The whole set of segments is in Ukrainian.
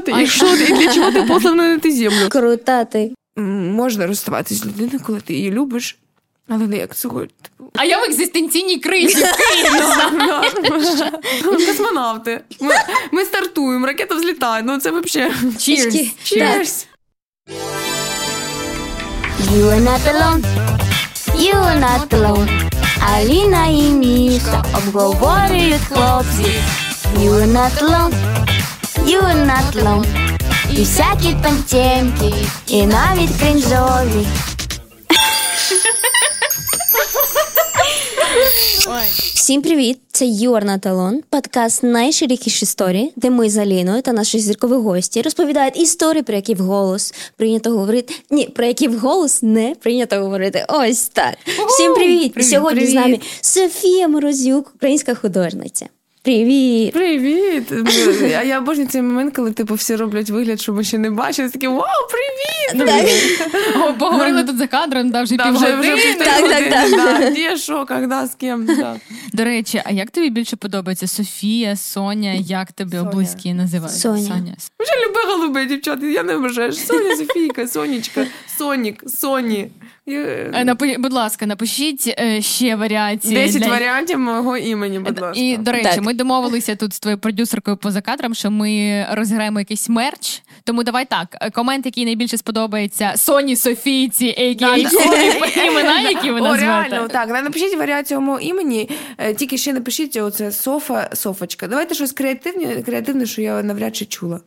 хто ти, і що ти, і для чого ти послав на ти землю. Крута ти. Можна розставатися з людиною, коли ти її любиш, але не як цього. Типу. А я в екзистенційній кризі в Києві. Космонавти. Ми, ми стартуємо, ракета взлітає. Ну це взагалі. Cheers. Cheers. You are not alone. You are not alone. Аліна і Міша обговорюють хлопці. You are not alone. You are. І всякі там і навіть кринжові. Всім привіт! Це You Are подкаст найширокіші історії, де ми з Аліною та наші зіркові гості розповідають історії, про які вголос прийнято говорити. Ні, про які вголос не прийнято говорити. Ось так. Всім привіт! Привіт, Сьогодні привіт. з нами Софія Морозюк, українська художниця. Привіт! Привіт! А я обожнюю цей момент, коли типу всі роблять вигляд, що ми ще не бачили. Такі вау, привіт! О, Поговорили тут за кадром, да, вже Да, вже, вже півгодини. Так, так, так. Де, що, коли, з ким. До речі, а як тобі більше подобається? Софія, Соня, як тебе близькі називають? Соня. Вже люби голубей, дівчата, я не вважаю. Соня, Софійка, Сонечка, Сонік, Соні. Е, напи- Будь ласка, напишіть е, ще варіації. Десять для- варіантів мого імені, будь ласка. І, до речі, Так. ми домовилися тут з твоєю продюсеркою поза кадром, що ми розіграємо якийсь мерч. Тому давай так. е, Комент, який найбільше сподобається Соні Софійці, да. імена, які ви О, назвете. реально, так. Напишіть варіацію мого імені, е, тільки ще напишіть оце Софа, Софочка. Давайте щось креативне, креативне, що я навряд чи чула.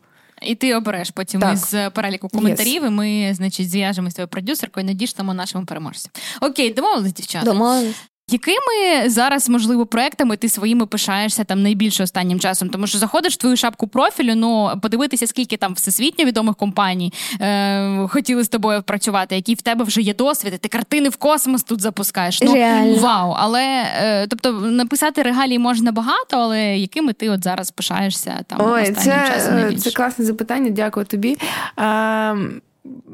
І ти обереш потім Так. із переліку коментарів, і ми, значить, зв'яжемося з твоєю продюсеркою і надішлемо нашому переможцю. Окей, домовились, дівчата. Домовились. Якими зараз, можливо, проектами ти своїми пишаєшся там найбільше останнім часом? Тому що заходиш в твою шапку профілю, ну подивитися, скільки там всесвітньо відомих компаній е, хотіли з тобою працювати, який в тебе вже є досвід, і ти картини в космос тут запускаєш. Ну Реально. вау! Але е, тобто написати регалії можна багато, але якими ти от зараз пишаєшся там Ой, останнім це, часом найбільше? це класне запитання, дякую тобі. А,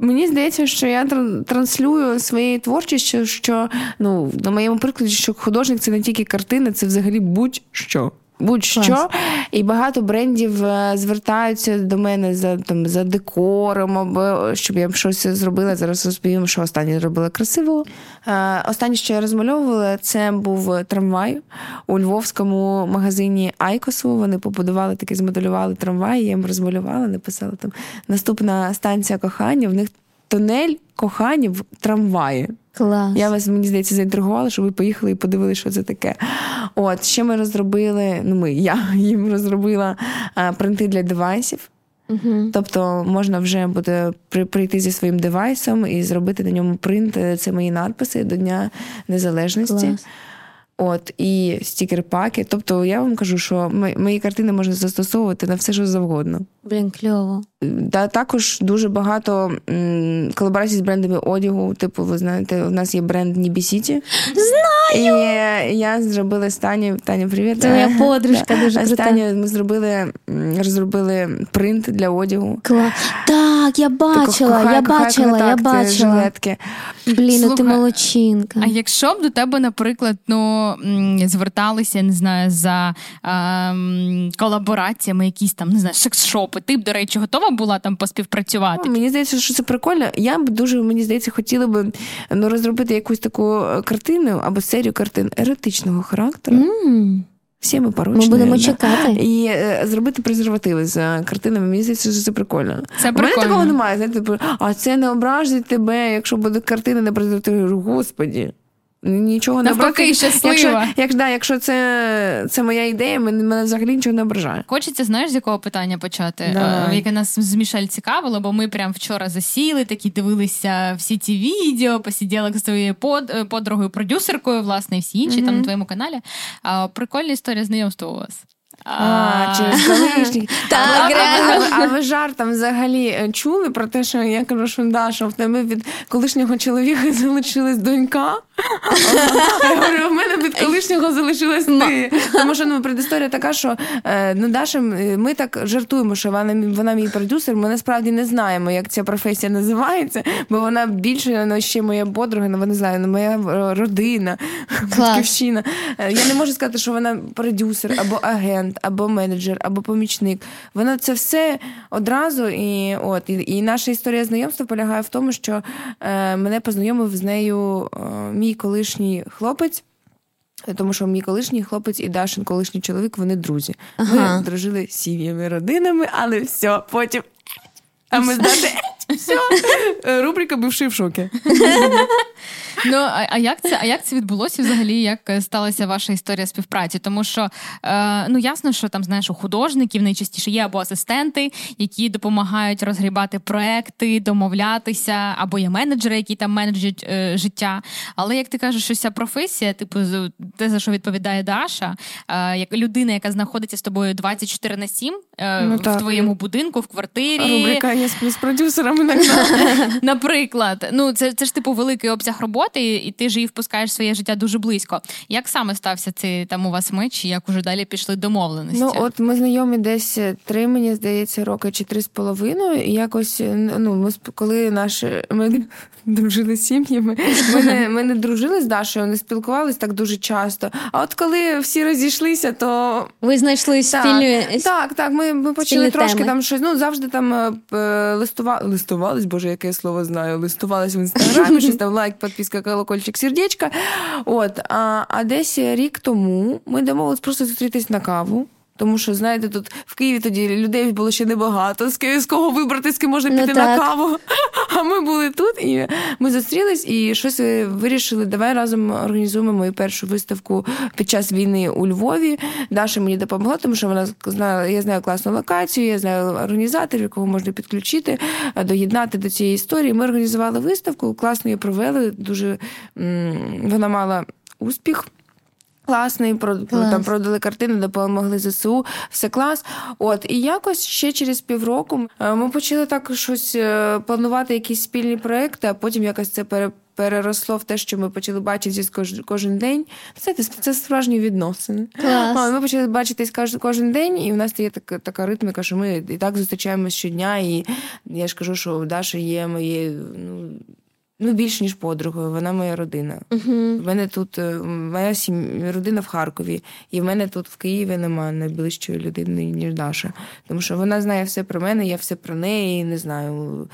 Мені здається, що я тран- транслюю своєю творчістю, що ну на моєму прикладі, що художник це не тільки картина, це взагалі будь-що. Будь-що, і багато брендів е, звертаються до мене за там за декором, або щоб я щось зробила. Зараз розповім, що останнє зробила красиво. Е, Останнє, що я розмальовувала, це був трамвай у львовському магазині Айкосу. Вони побудували таке, змоделювали трамвай. Я їм розмалювала, написала там наступна станція кохання. В них тунель кохання в трамваї. Клас. Я вас, мені здається, заінтригувала, щоб ви поїхали і подивилися, що це таке. От, ще ми розробили, ну ми, я їм розробила а, принти для девайсів. Угу. Тобто можна вже буде при- прийти зі своїм девайсом і зробити на ньому принт. Це мої надписи до Дня Незалежності. Клас. От і стікер-паки. Тобто я вам кажу, що мої картини можна застосовувати на все, що завгодно. Блін, кльово. Та також дуже багато м, колаборацій з брендами одягу. Типу, ви знаєте, у нас є бренд Нібі Сіті. Знаю! І я зробила з Тані. Таня, привіт. Це моя подружка дуже з крута. Танею ми зробили, розробили принт для одягу. Клас. Так, я бачила, Кохай, я бачила, кохай, я бачила. жилетки. Блін, ну ти Слухай, молодчинка. А якщо б до тебе, наприклад, ну зверталися, не знаю, за ем, колабораціями, якісь там не знаю, секс-шопи, ти б, до речі, готова була там поспівпрацювати? Ну, Мені здається, що це прикольно. Я б дуже, мені здається, хотіла б ну, розробити якусь таку картину або серію картин еротичного характеру. М, Всі ми порочні. Ми будемо да. чекати. І е, зробити презервативи з е, картинами. Мені здається, що це прикольно. Це У мене такого немає. Знаєте, типу, а це не ображить тебе, якщо буде картина не презервативи. Я Господі. Нічого не Навпаки, щаслива. Якщо, як, да, якщо це, це моя ідея, мене, мене взагалі нічого не ображає. Хочеться, знаєш, з якого питання почати, Давай. Е, яке нас з Мішель цікавило, бо ми прям вчора засіли, такі дивилися всі ці відео, посиділи з твоєю под, е, подругою, продюсеркою, власне, і всі інші там на твоєму каналі. А, прикольна історія знайомства у вас. А, через колишніх. Так, ви- реально. а, ви- жартом взагалі е, чули про те, що я кажу, що да, що в тебе від колишнього чоловіка залишилась донька, Я говорю, в мене від колишнього залишилась ти. Тому що ну, предісторія така, що е, ну, Даша, ми так жартуємо, що вона вона мій продюсер. Ми насправді не знаємо, як ця професія називається, бо вона більше ну, ще моя подруга, ну, не знаю, ну, моя родина, батьківщина. Е, я не можу сказати, що вона продюсер, або агент, або менеджер, або помічник. Вона це все одразу. І от і, і наша історія знайомства полягає в тому, що е, мене познайомив з нею е, мій колишній хлопець. Тому що мій колишній хлопець і Дашин колишній чоловік, вони друзі. Ага. Ми дружили сім'ями, родинами, але все, потім. А ми з все, рубрика бивши в шокі. Ну а, а як це а як це відбулося взагалі? Як е, сталася ваша історія співпраці? Тому що е, ну ясно, що там знаєш у художників найчастіше є або асистенти, які допомагають розгрібати проекти, домовлятися, або є менеджери, які там менеджать е, життя. Але як ти кажеш, що ця професія, типу, те за що відповідає Даша, е, як людина, яка знаходиться з тобою 24 на 7 е, ну, в твоєму будинку, в квартирі, рубрика є з продюсерами. Наприклад, ну це це ж типу великий обсяг роботи і ти ж її впускаєш своє життя дуже близько. Як саме стався цей там у вас меч, і як уже далі пішли домовленості? Ну от ми знайомі десь три, мені здається, роки чи три з половиною. І якось ну ми коли наші ми дружили з сім'ями, ми не, ми не дружили з Дашою, не спілкувалися так дуже часто. А от коли всі розійшлися, то ви знайшли спільні так, так. Ми ми почали трошки теми. там щось. Ну завжди там е, листува... листувались, боже, яке я слово знаю. Листувались в інстаграмі, щось там лайк, підписка колокольчик сердечка. От, а, а десь рік тому ми домовились просто зустрітись на каву. Тому що, знаєте, тут в Києві тоді людей було ще небагато, з кого вибрати, з ким можна ну піти ну, на каву. А ми були тут, і ми зустрілись і щось вирішили. Давай разом організуємо мою першу виставку під час війни у Львові. Даша мені допомогла, тому що вона знала, я знаю класну локацію, я знаю організаторів, кого можна підключити, доєднати до цієї історії. Ми організували виставку, класно її провели. Дуже вона мала успіх класний, про клас. там продали картини, допомогли ЗСУ, все клас. От і якось ще через півроку е, ми почали так щось е, планувати, якісь спільні проекти, а потім якось це пере. Переросло в те, що ми почали бачитись кожен день. Знаєте, це справжні відносини. Клас. Ми почали бачитись кожен кожен день, і в нас є така така ритміка, що ми і так зустрічаємося щодня. І я ж кажу, що Даша є моєю ну, Ну, більш ніж подругою, вона моя родина. Uh-huh. В мене тут е, моя сім'я, родина в Харкові, і в мене тут в Києві немає найближчої людини, ніж Даша. Тому що вона знає все про мене, я все про неї, не знаю.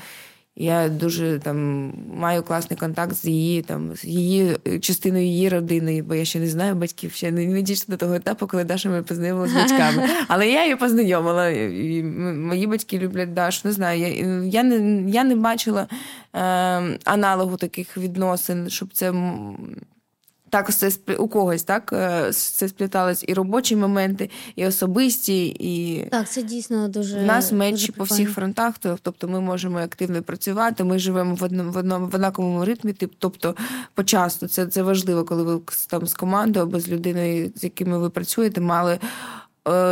Я дуже там маю класний контакт з її там з її частиною її родини, бо я ще не знаю батьків, ще не, не дійшла до того етапу, коли Даша мене познайомила з батьками. Але я її познайомила. і Мої батьки люблять Дашу. Не знаю. Я я, не я не бачила е, аналогу таких відносин, щоб це так, це у когось так е, це сплітались і робочі моменти, і особисті, і так, це дійсно дуже У нас менші по всіх фронтах. Тобто ми можемо активно працювати. Ми живемо в одному в одному в однаковому ритмі. Тобто, почасно це це важливо, коли ви там з командою або з людиною, з якими ви працюєте, мали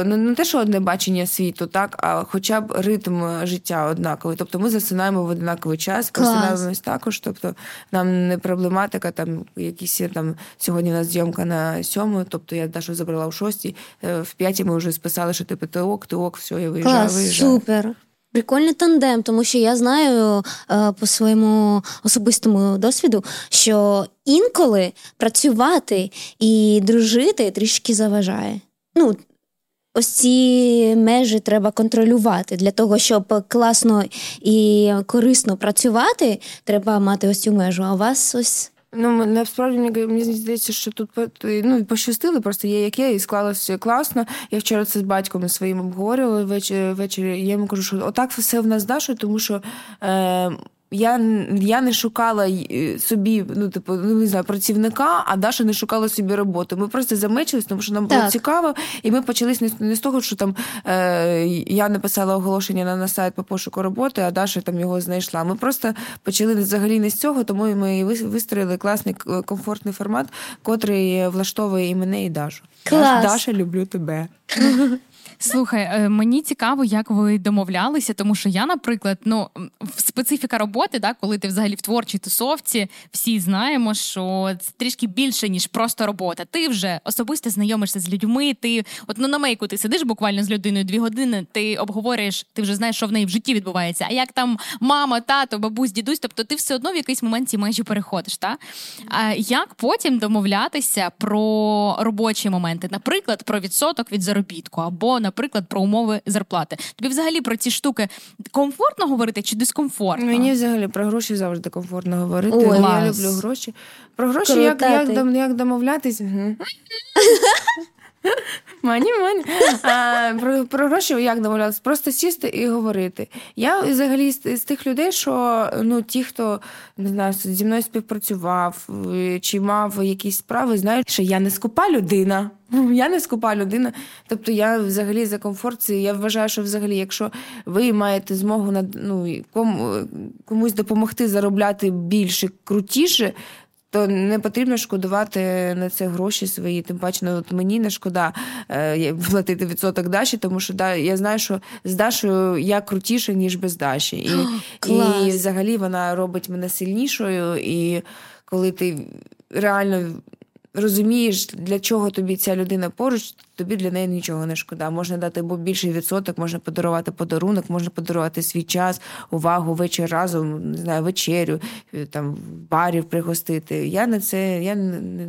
не те, що одне бачення світу, так, а хоча б ритм життя однаковий. Тобто ми засинаємо в однаковий час, просинаємось також. Тобто нам не проблематика, там якісь там сьогодні у нас зйомка на сьому, тобто я Дашу забрала в шостій, е, в п'ятій ми вже списали, що типу ти ок, ти ок, все, я виїжджаю. Клас, виїжджаю. Супер. Прикольний тандем, тому що я знаю е, по своєму особистому досвіду, що інколи працювати і дружити трішки заважає. Ну, ось ці межі треба контролювати. Для того, щоб класно і корисно працювати, треба мати ось цю межу. А у вас ось. Ну, насправді мені здається, що тут ну, пощастили, просто є як є, і склалося класно. Я вчора це з батьком своїм обговорювала ввечері. Я йому кажу, що отак все в нас Дашою, тому що. Е, я я не шукала е, собі, ну типу, ну не знаю, працівника, а Даша не шукала собі роботи. Ми просто замечились, тому що нам було цікаво, і ми почались не, не з того, що там е, я написала оголошення на, на сайт по пошуку роботи, а Даша там його знайшла. Ми просто почали взагалі не з цього, тому ми вистроїли класний комфортний формат, котрий влаштовує і мене, і Дашу. Клас. Даша, люблю тебе. Слухай, е, мені цікаво, як ви домовлялися, тому що я, наприклад, ну специфіка роботи, да, коли ти взагалі в творчій тусовці, всі знаємо, що це трішки більше ніж просто робота. Ти вже особисто знайомишся з людьми. Ти от ну на мейку ти сидиш буквально з людиною дві години. Ти обговорюєш, ти вже знаєш, що в неї в житті відбувається. А як там мама, тато, бабусь, дідусь, тобто ти все одно в якийсь момент ці межі переходиш. Та? А як потім домовлятися про робочі моменти, наприклад, про відсоток від заробітку, або, наприклад, про умови зарплати? Тобі взагалі про ці штуки комфортно говорити чи дискомфортно? Мені взагалі про гроші завжди комфортно говорити. Ой, я клас. люблю гроші. Про гроші як, як, як домовлятись. Мані, мані. А, про, про гроші як домовлятися? Просто сісти і говорити. Я взагалі з, з тих людей, що ну, ті, хто не знаю, зі мною співпрацював е, чи мав якісь справи, знають, що я не скупа людина. Я не скупа людина. Тобто я взагалі за комфорт. Я вважаю, що взагалі, якщо ви маєте змогу на ну, кому, комусь допомогти заробляти більше, крутіше, то не потрібно шкодувати на це гроші свої. Тим паче, ну, от мені не шкода е, платити відсоток Даші, тому що да, я знаю, що з Дашою я крутіша, ніж без Даші. І, клас. і взагалі вона робить мене сильнішою. І коли ти реально розумієш, для чого тобі ця людина поруч, тобі для неї нічого не шкода. Можна дати бо більший відсоток, можна подарувати подарунок, можна подарувати свій час, увагу, вечір разом, не знаю, вечерю, е, там в барів пригостити. Я на це я не, не,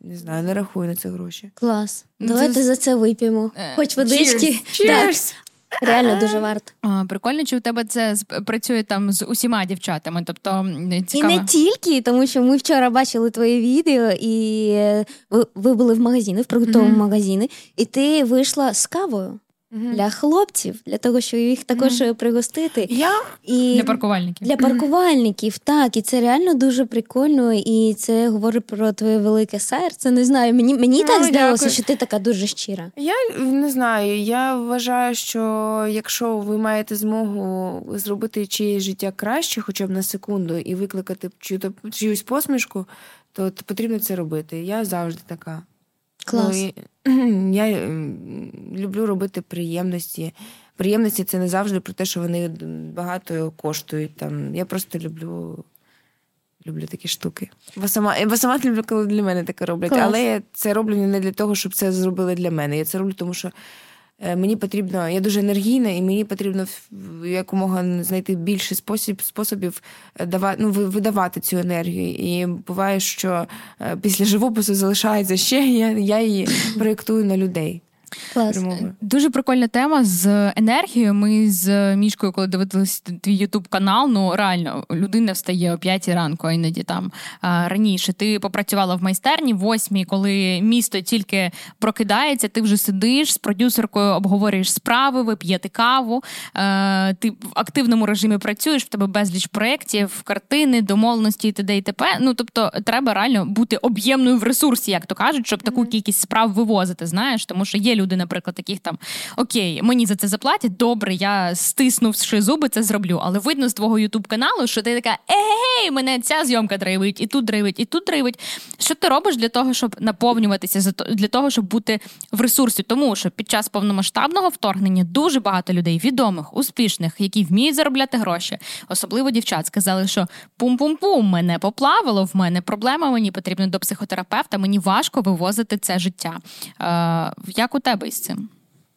не знаю, не рахую на це гроші. Клас. Ну, Давайте це- за це вип'ємо. Е, Хоч водички. Cheers! Да, реально дуже варто. А, Прикольно, чи у тебе це працює там з усіма дівчатами? Тобто цікаво. І не тільки, тому що ми вчора бачили твоє відео, і е, ви, ви були в магазині, в продуктовому Мгм. магазині, і ти вийшла з кавою для хлопців, для того, щоб їх також е, пригостити. Я І для паркувальників. Для паркувальників, так, і це реально дуже прикольно, і це говорить про твоє велике серце. Не знаю, мені, мені Ну, так здалося, дякую. що ти така дуже щира. Я не знаю. Я вважаю, що якщо ви маєте змогу зробити чиєсь життя краще, хоча б на секунду, і викликати чию- чиюсь посмішку, то потрібно це робити. Я завжди така. Клас. Ну, і, я люблю робити приємності. Приємності це не завжди про те, що вони багато коштують. Там. Я просто люблю. Люблю такі штуки. Бо сама, бо сама люблю, коли для мене таке роблять. Клас. Але я це роблю не для того, щоб це зробили для мене. Я це роблю, тому що е, мені потрібно, я дуже енергійна, і мені потрібно якомога знайти більше спосіб, способів давати дава, ну, видавати цю енергію. І буває, що е, після живопису залишається ще, я, я її проєктую на людей. Клас. Прямовую. Дуже прикольна тема з енергією. Ми з Мішкою, коли дивилися твій Ютуб канал, ну реально людина встає о 5 ранку, а іноді там а, раніше. Ти попрацювала в майстерні, в 8, коли місто тільки прокидається, ти вже сидиш з продюсеркою, обговорюєш справи, ви п'єте каву. Е, ти в активному режимі працюєш, в тебе безліч проєктів, картини, домовленості і т.д. і т.п. Ну тобто, треба реально бути об'ємною в ресурсі, як то кажуть, щоб таку кількість справ вивозити. Знаєш, тому що є люди, наприклад, таких там окей, мені за це заплатять. Добре, я стиснувши зуби, це зроблю. Але видно з твого ютуб каналу, що ти така ей, мене ця зйомка драйвить, і тут драйвить, і тут драйвить. Що ти робиш для того, щоб наповнюватися для того, щоб бути в ресурсі? Тому що під час повномасштабного вторгнення дуже багато людей, відомих, успішних, які вміють заробляти гроші, особливо дівчат, сказали, що пум-пум-пум, мене поплавало, в мене проблема, мені потрібно до психотерапевта, мені важко вивозити це життя. Е, як у тебе із цим?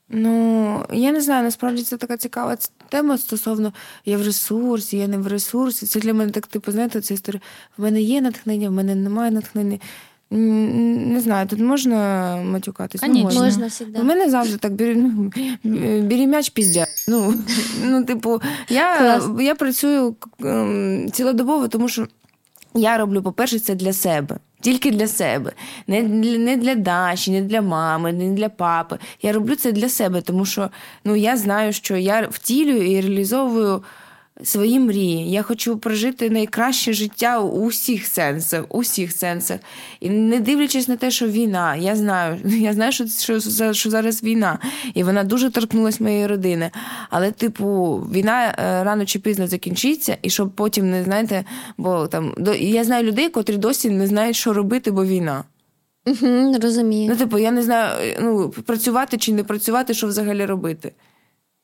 Ну, я не знаю, насправді це така цікава тема стосовно я в ресурсі, я не в ресурсі. Це для мене так, типу, знаєте, ця історія. В мене є натхнення, в мене немає натхнення. Не знаю, тут можна матюкатись? Ну, можна. Можна завжди. У мене завжди так бері, ну, бері м'яч піздя. Ну, ну, типу, я, Клас. я працюю ем, цілодобово, тому що я роблю, по-перше, це для себе. Тільки для себе. Не для, не для Даші, не для мами, не для папи. Я роблю це для себе, тому що ну, я знаю, що я втілюю і реалізовую свої мрії. Я хочу прожити найкраще життя у всіх сенсах, у всіх сенсах. І не дивлячись на те, що війна, я знаю, я знаю, що, що, що зараз війна, і вона дуже торкнулась моєї родини. Але, типу, війна е, рано чи пізно закінчиться, і щоб потім не знаєте, бо там до я знаю людей, котрі досі не знають, що робити, бо війна. Угу, Розумію. Ну, типу, я не знаю, ну, працювати чи не працювати, що взагалі робити.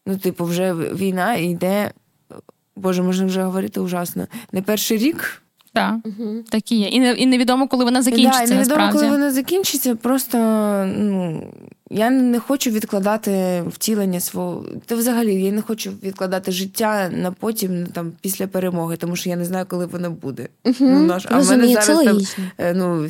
Ну, типу, вже війна йде. Боже, можна вже говорити ужасно. Не перший рік. Так, угу. так і є. І, не, і невідомо, коли вона закінчиться. Да, і невідомо, насправді. коли вона закінчиться. Просто ну, я не хочу відкладати втілення свого. Та взагалі я не хочу відкладати життя на потім, там, після перемоги, тому що я не знаю, коли вона буде. Угу. Ну, наш, А в мене зараз там, е, ну,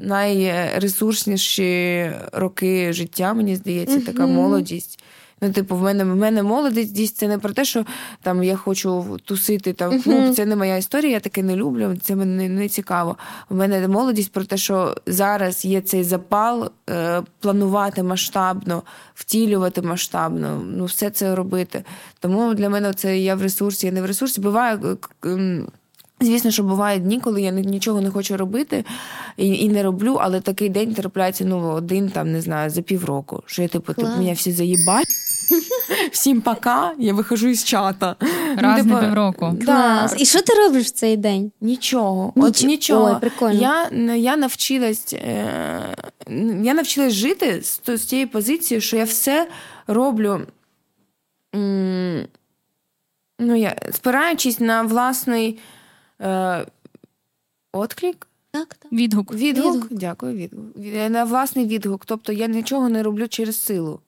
найресурсніші роки життя, мені здається, угу. така молодість. Ну, типу, в мене в мене молодість це не про те, що там я хочу тусити там клуб. Це не моя історія, я таке не люблю. Це мені не цікаво. У мене молодість про те, що зараз є цей запал е, планувати масштабно, втілювати масштабно, ну все це робити. Тому для мене це я в ресурсі, я не в ресурсі. Буває. Звісно, що бувають дні, коли я нічого не хочу робити і і не роблю, але такий день трапляється ну, один там, не знаю, за півроку. Що я типу, тут мене всі заїбать. Всім пока, я вихожу із чата. Раз ну, типу, на півроку. Клас. І що ти робиш в цей день? Нічого. Ніч... От нічого. Ой, прикольно. Я я навчилась е... я навчилась жити з, з тієї позиції, що я все роблю. М... Ну, я, Спираючись на власний е... отклик. Так, так. Відгук. Відгук. Відгук. Дякую, відгук. На власний відгук. Тобто я нічого не роблю через силу.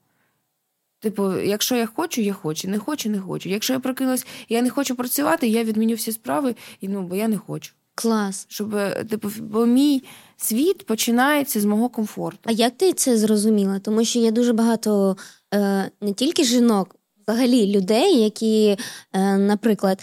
Типу, якщо я хочу, я хочу, не хочу, не хочу. Якщо я прокинулась і я не хочу працювати, я відміню всі справи, і ну, бо я не хочу. Клас. Щоб, типу, бо мій світ починається з мого комфорту. А як ти це зрозуміла? Тому що є дуже багато е, не тільки жінок, взагалі людей, які, е, наприклад,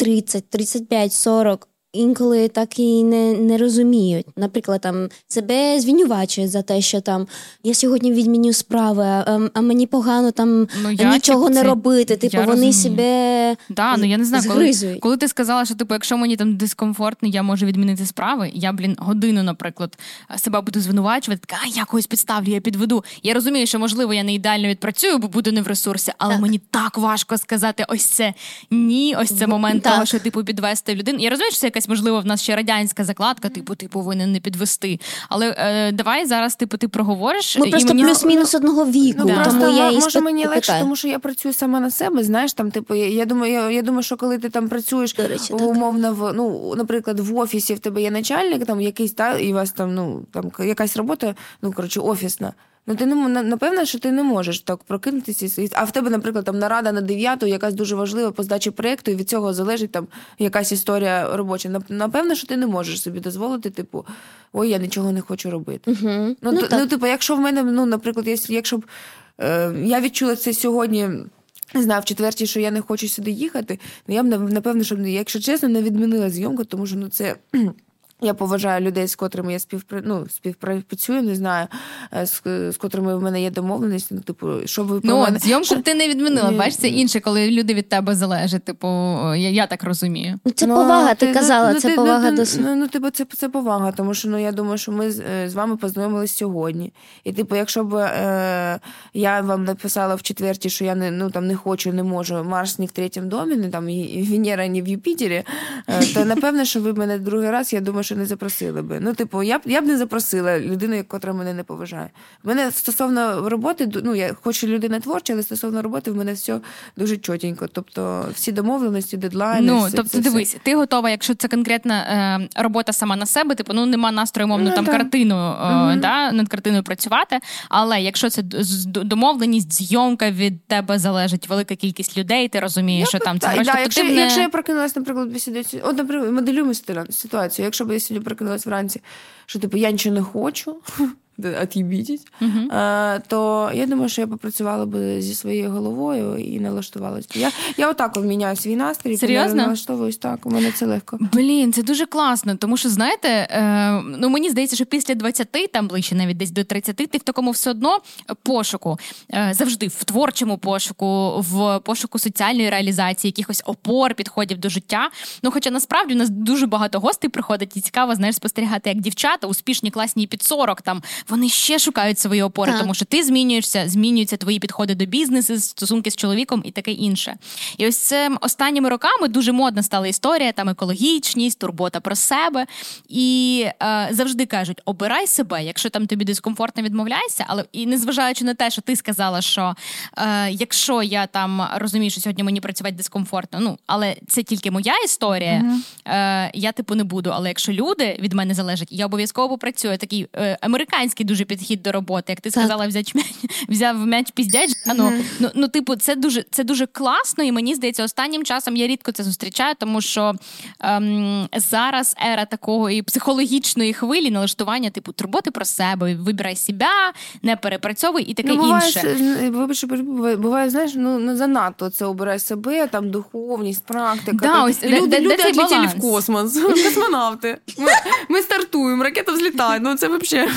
30, 35, 40 інколи так і не не розуміють. Наприклад, там себе звинувачують за те, що там я сьогодні відміню справи, а, а мені погано там ну, я, нічого типу, не робити. Типу, вони розумію. себе да, ну я не знаю, коли, коли ти сказала, що типу, якщо мені там дискомфортно, я можу відмінити справи. Я, блін, годину, наприклад, себе буду звинувачувати, така, а я когось підставлю, я підведу. Я розумію, що можливо я не ідеально відпрацюю, бо буду не в ресурсі, але так. мені так важко сказати ось це ні, ось це момент так. того, що типу підвести людину. Я розумію, що це якась можливо в нас ще радянська закладка, типу, ти повинен не підвести. Але е, давай зараз, типу, ти проговориш. Ми і просто мені... плюс-мінус одного віку. Ну. Тому просто, я може мені легше, тому що я працюю саме на себе. Знаєш, там, типу, я, я думаю, я, я думаю, що коли ти там працюєш речі, умовно в ну, наприклад, в офісі в тебе є начальник, там якийсь та і у вас там ну там якась робота, ну коротше, офісна. Ну, ти не напевно, що ти не можеш так прокинутися. А в тебе, наприклад, там нарада на дев'яту, якась дуже важлива по здачі проєкту, і від цього залежить там якась історія робоча. Напевно, що ти не можеш собі дозволити, типу, ой, я нічого не хочу робити. Угу. Ну, ну, ну, типу, якщо в мене, ну, наприклад, якщо б е, я відчула це сьогодні. Не знаю, в четвертій, що я не хочу сюди їхати, ну я б напевно, що якщо чесно, не відмінила зйомку, тому що ну це я поважаю людей, з котрими я співпра... ну, співпрацюю, не знаю, е, з, з котрими в мене є домовленість. Ну, типу, що ви Ну, мене... зйомку що... ти не відмінила. Бачиш, це інше, коли люди від тебе залежать. Типу, я я так розумію. Ну, це ну, повага, ти, ти казала, ну, це ти, повага ну, до ну, ну, типу, це це повага, тому що ну я думаю, що ми з, е, з вами познайомились сьогодні. І, типу, якщо б е, я вам написала в четвертій, що я не ну там не хочу, не можу, Марс не в третьому домі, не там і Венера не в Юпітері, е, то напевно, що ви мене другий раз, я думаю, що не запросили би. Ну, типу, я б я б не запросила людину, яка мене не поважає. Мене стосовно роботи, ну я хочу людина творча, але стосовно роботи в мене все дуже чотенько. Тобто всі домовленості, дедлайни. Ну все, тобто, це, дивись, все. ти готова, якщо це конкретна е, робота сама на себе, типу ну нема настрою, мовно ну, там так. картину е, угу. да, над картиною працювати. Але якщо це домовленість, зйомка від тебе залежить велика кількість людей, ти розумієш, я що там це та, да, якщо, не... якщо я прокинулась, наприклад, сюди, от, наприклад, моделюємо ситуацію. Якщо б я сьогодні прокинулась вранці, що типу я нічого не хочу, от'їбіть, uh-huh. а, то я думаю, що я попрацювала би зі своєю головою і налаштувалася. Я я отак міняю свій настрій, Серйозно? налаштовуюсь так. У мене це легко. Блін, це дуже класно, тому що знаєте, е, ну мені здається, що після 20, там ближче навіть десь до 30, ти в такому все одно пошуку е, завжди в творчому пошуку, в пошуку соціальної реалізації, якихось опор, підходів до життя. Ну, хоча насправді у нас дуже багато гостей приходить, і цікаво знаєш спостерігати, як дівчата успішні, класні під 40, там вони ще шукають свої опори, так. тому що ти змінюєшся, змінюються твої підходи до бізнесу, стосунки з чоловіком і таке інше. І ось цим останніми роками дуже модна стала історія, там екологічність, турбота про себе. І е, завжди кажуть: обирай себе, якщо там тобі дискомфортно відмовляйся, але і незважаючи на те, що ти сказала, що е, якщо я там розумію, що сьогодні мені працювати дискомфортно, ну але це тільки моя історія, mm-hmm. е, я типу не буду. Але якщо люди від мене залежать, я обов'язково попрацюю. Такий е, американський дуже підхід до роботи. Як ти сказала, взяв взяв м'яч піздяч. Mm-hmm. Ну, ну ну, типу, це дуже це дуже класно, і мені здається, останнім часом я рідко це зустрічаю, тому що ем, зараз ера такого і психологічної хвилі налаштування, типу, турботи про себе, вибирай себе, не перепрацьовуй і таке ну, буває, інше. Вибачте, буває, знаєш, ну не занадто це обирай себе, там духовність, практика. Да, ось, люди де, люди де отлетіли в космос, космонавти. Ми, ми стартуємо, ракета взлітає. Ну це взагалі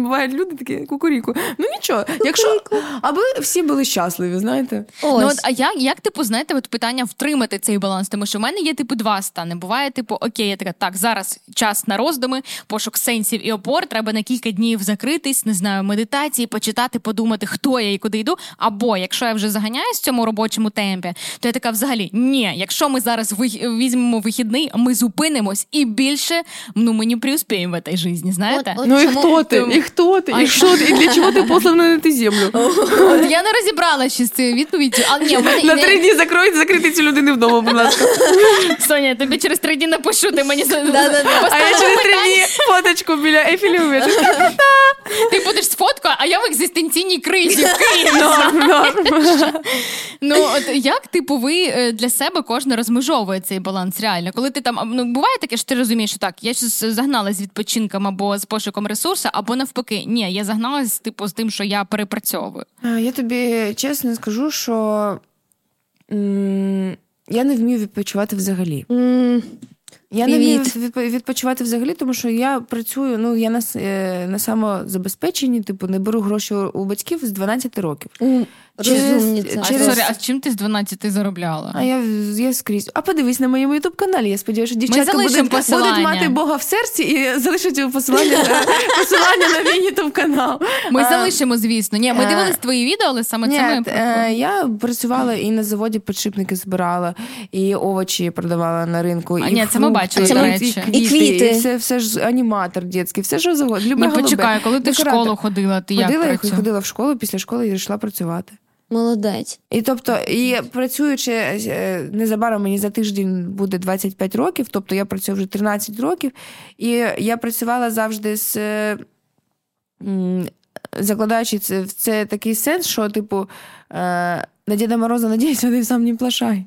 бувають люди такі кукуріку. Ну нічого, якщо аби всі були щасливі, знаєте. Ось. Ну от а як, як типу, знаєте, от питання втримати цей баланс? Тому що в мене є типу два стани. Буває, типу, окей, я така так, зараз час на роздуми, пошук сенсів і опор. Треба на кілька днів закритись, не знаю, медитації, почитати, подумати, хто я і куди йду. Або якщо я вже заганяюсь в цьому робочому темпі, то я така взагалі ні, якщо ми зараз візьмемо вихідний, ми зупинимось і більше ну ми не преуспіємо в цій житті, знаєте? От, от ну і хто ти? Хто ти? І що ти? І для чого ти посланий на ти землю? От я не розібралася з цією відповіддю, але ні, мене на три дні закройте, закрити цю людину вдома, будь ласка. Соня, я тобі через три дні напишу, ти мені А я через три дні фоточку біля Ефілі. Ти будеш з фоткою, а я в екзистенційній кризі в Києві. Ну, от як, типу, ви е, для себе кожен розмежовує цей баланс реально? Коли ти там, ну, буває таке, що ти розумієш, що так, я щось загналась з відпочинком або з пошуком ресурсу, або навпаки, ні, я загналась, типу, з тим, що я перепрацьовую. Я тобі чесно скажу, що м- я не вмію відпочивати взагалі. Я не вмію відпочивати взагалі, тому що я працюю, ну я на е, на самозабезпеченні, типу, не беру гроші у батьків з 12 років. Mm. Через, через... А, а чим ти з 12 заробляла? А я я скрізь. А подивись на моєму ютуб каналі. Я сподіваюся, що дівчатка будуть, будуть мати Бога в серці і залишать посилання посилання на мій ютуб канал. Ми а, залишимо, звісно. Ні, Ми а, дивились твої відео, але саме ні, це ми е, Я працювала і на заводі підшипники збирала, і овочі продавала на ринку. А і ні, це ми бачили, до речі. І квіти. І все, все ж аніматор дитячий, все що завгодно. Ні, почекай, коли ти в школу ходила, ти ходила, як я ходила в школу, після школи і йшла працювати. Молодець. І тобто, і працюючи е, незабаром мені за тиждень буде 25 років, тобто я працюю вже 13 років, і я працювала завжди з. Закладаючи це в це такий сенс, що, типу, е, на Діда Мороза надіюсь, а сам не плошай.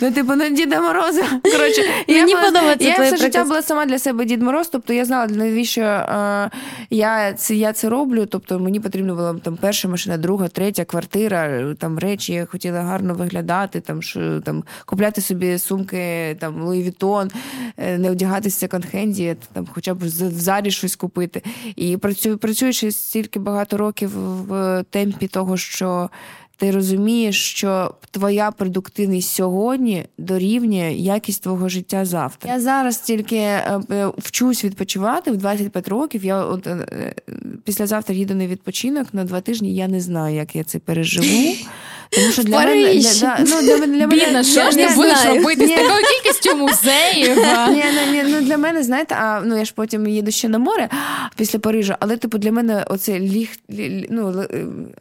Ну, типу, на Діда Мороза. Коротше, Мені я, подобається я все життя була сама для себе Дід Мороз, тобто я знала, навіщо е, я це я це роблю. Тобто мені потрібна була там перша машина, друга, третя квартира, там речі, я хотіла гарно виглядати, там що там купляти собі сумки, там Louis Vuitton, е, не одягатися секонд-хенді, там хоча б в зарі щось купити. І працюю, працюючи стільки багато років в темпі того, що ти розумієш, що твоя продуктивність сьогодні дорівнює якість твого життя завтра. Я зараз тільки е, е, вчусь відпочивати в 25 років. Я от е, післязавтра їду на відпочинок на два тижні. Я не знаю, як я це переживу. Тому що для мене для, ну, для, для Бідна, що ж ти будеш робити з такою кількістю музеїв? Ні, ні, ну для мене, знаєте, а ну я ж потім їду ще на море після Парижа, але типу для мене оце ліг, ну,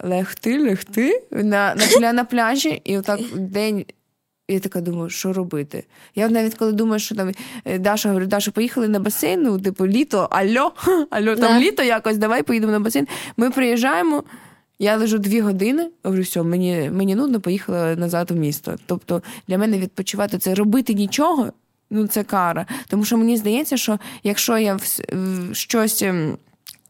легти, легти на на, на пляжі, і отак день. Я така думаю, що робити. Я навіть коли думаю, що там е, Даша говорю, Даша, поїхали на басейн, ну, типу, літо, альо, альо, там да. літо якось, давай поїдемо на басейн. Ми приїжджаємо. Я лежу дві години, говорю, все, мені мені нудно, поїхала назад в місто. Тобто для мене відпочивати це робити нічого, ну це кара. Тому що мені здається, що якщо я в, в щось. Ем,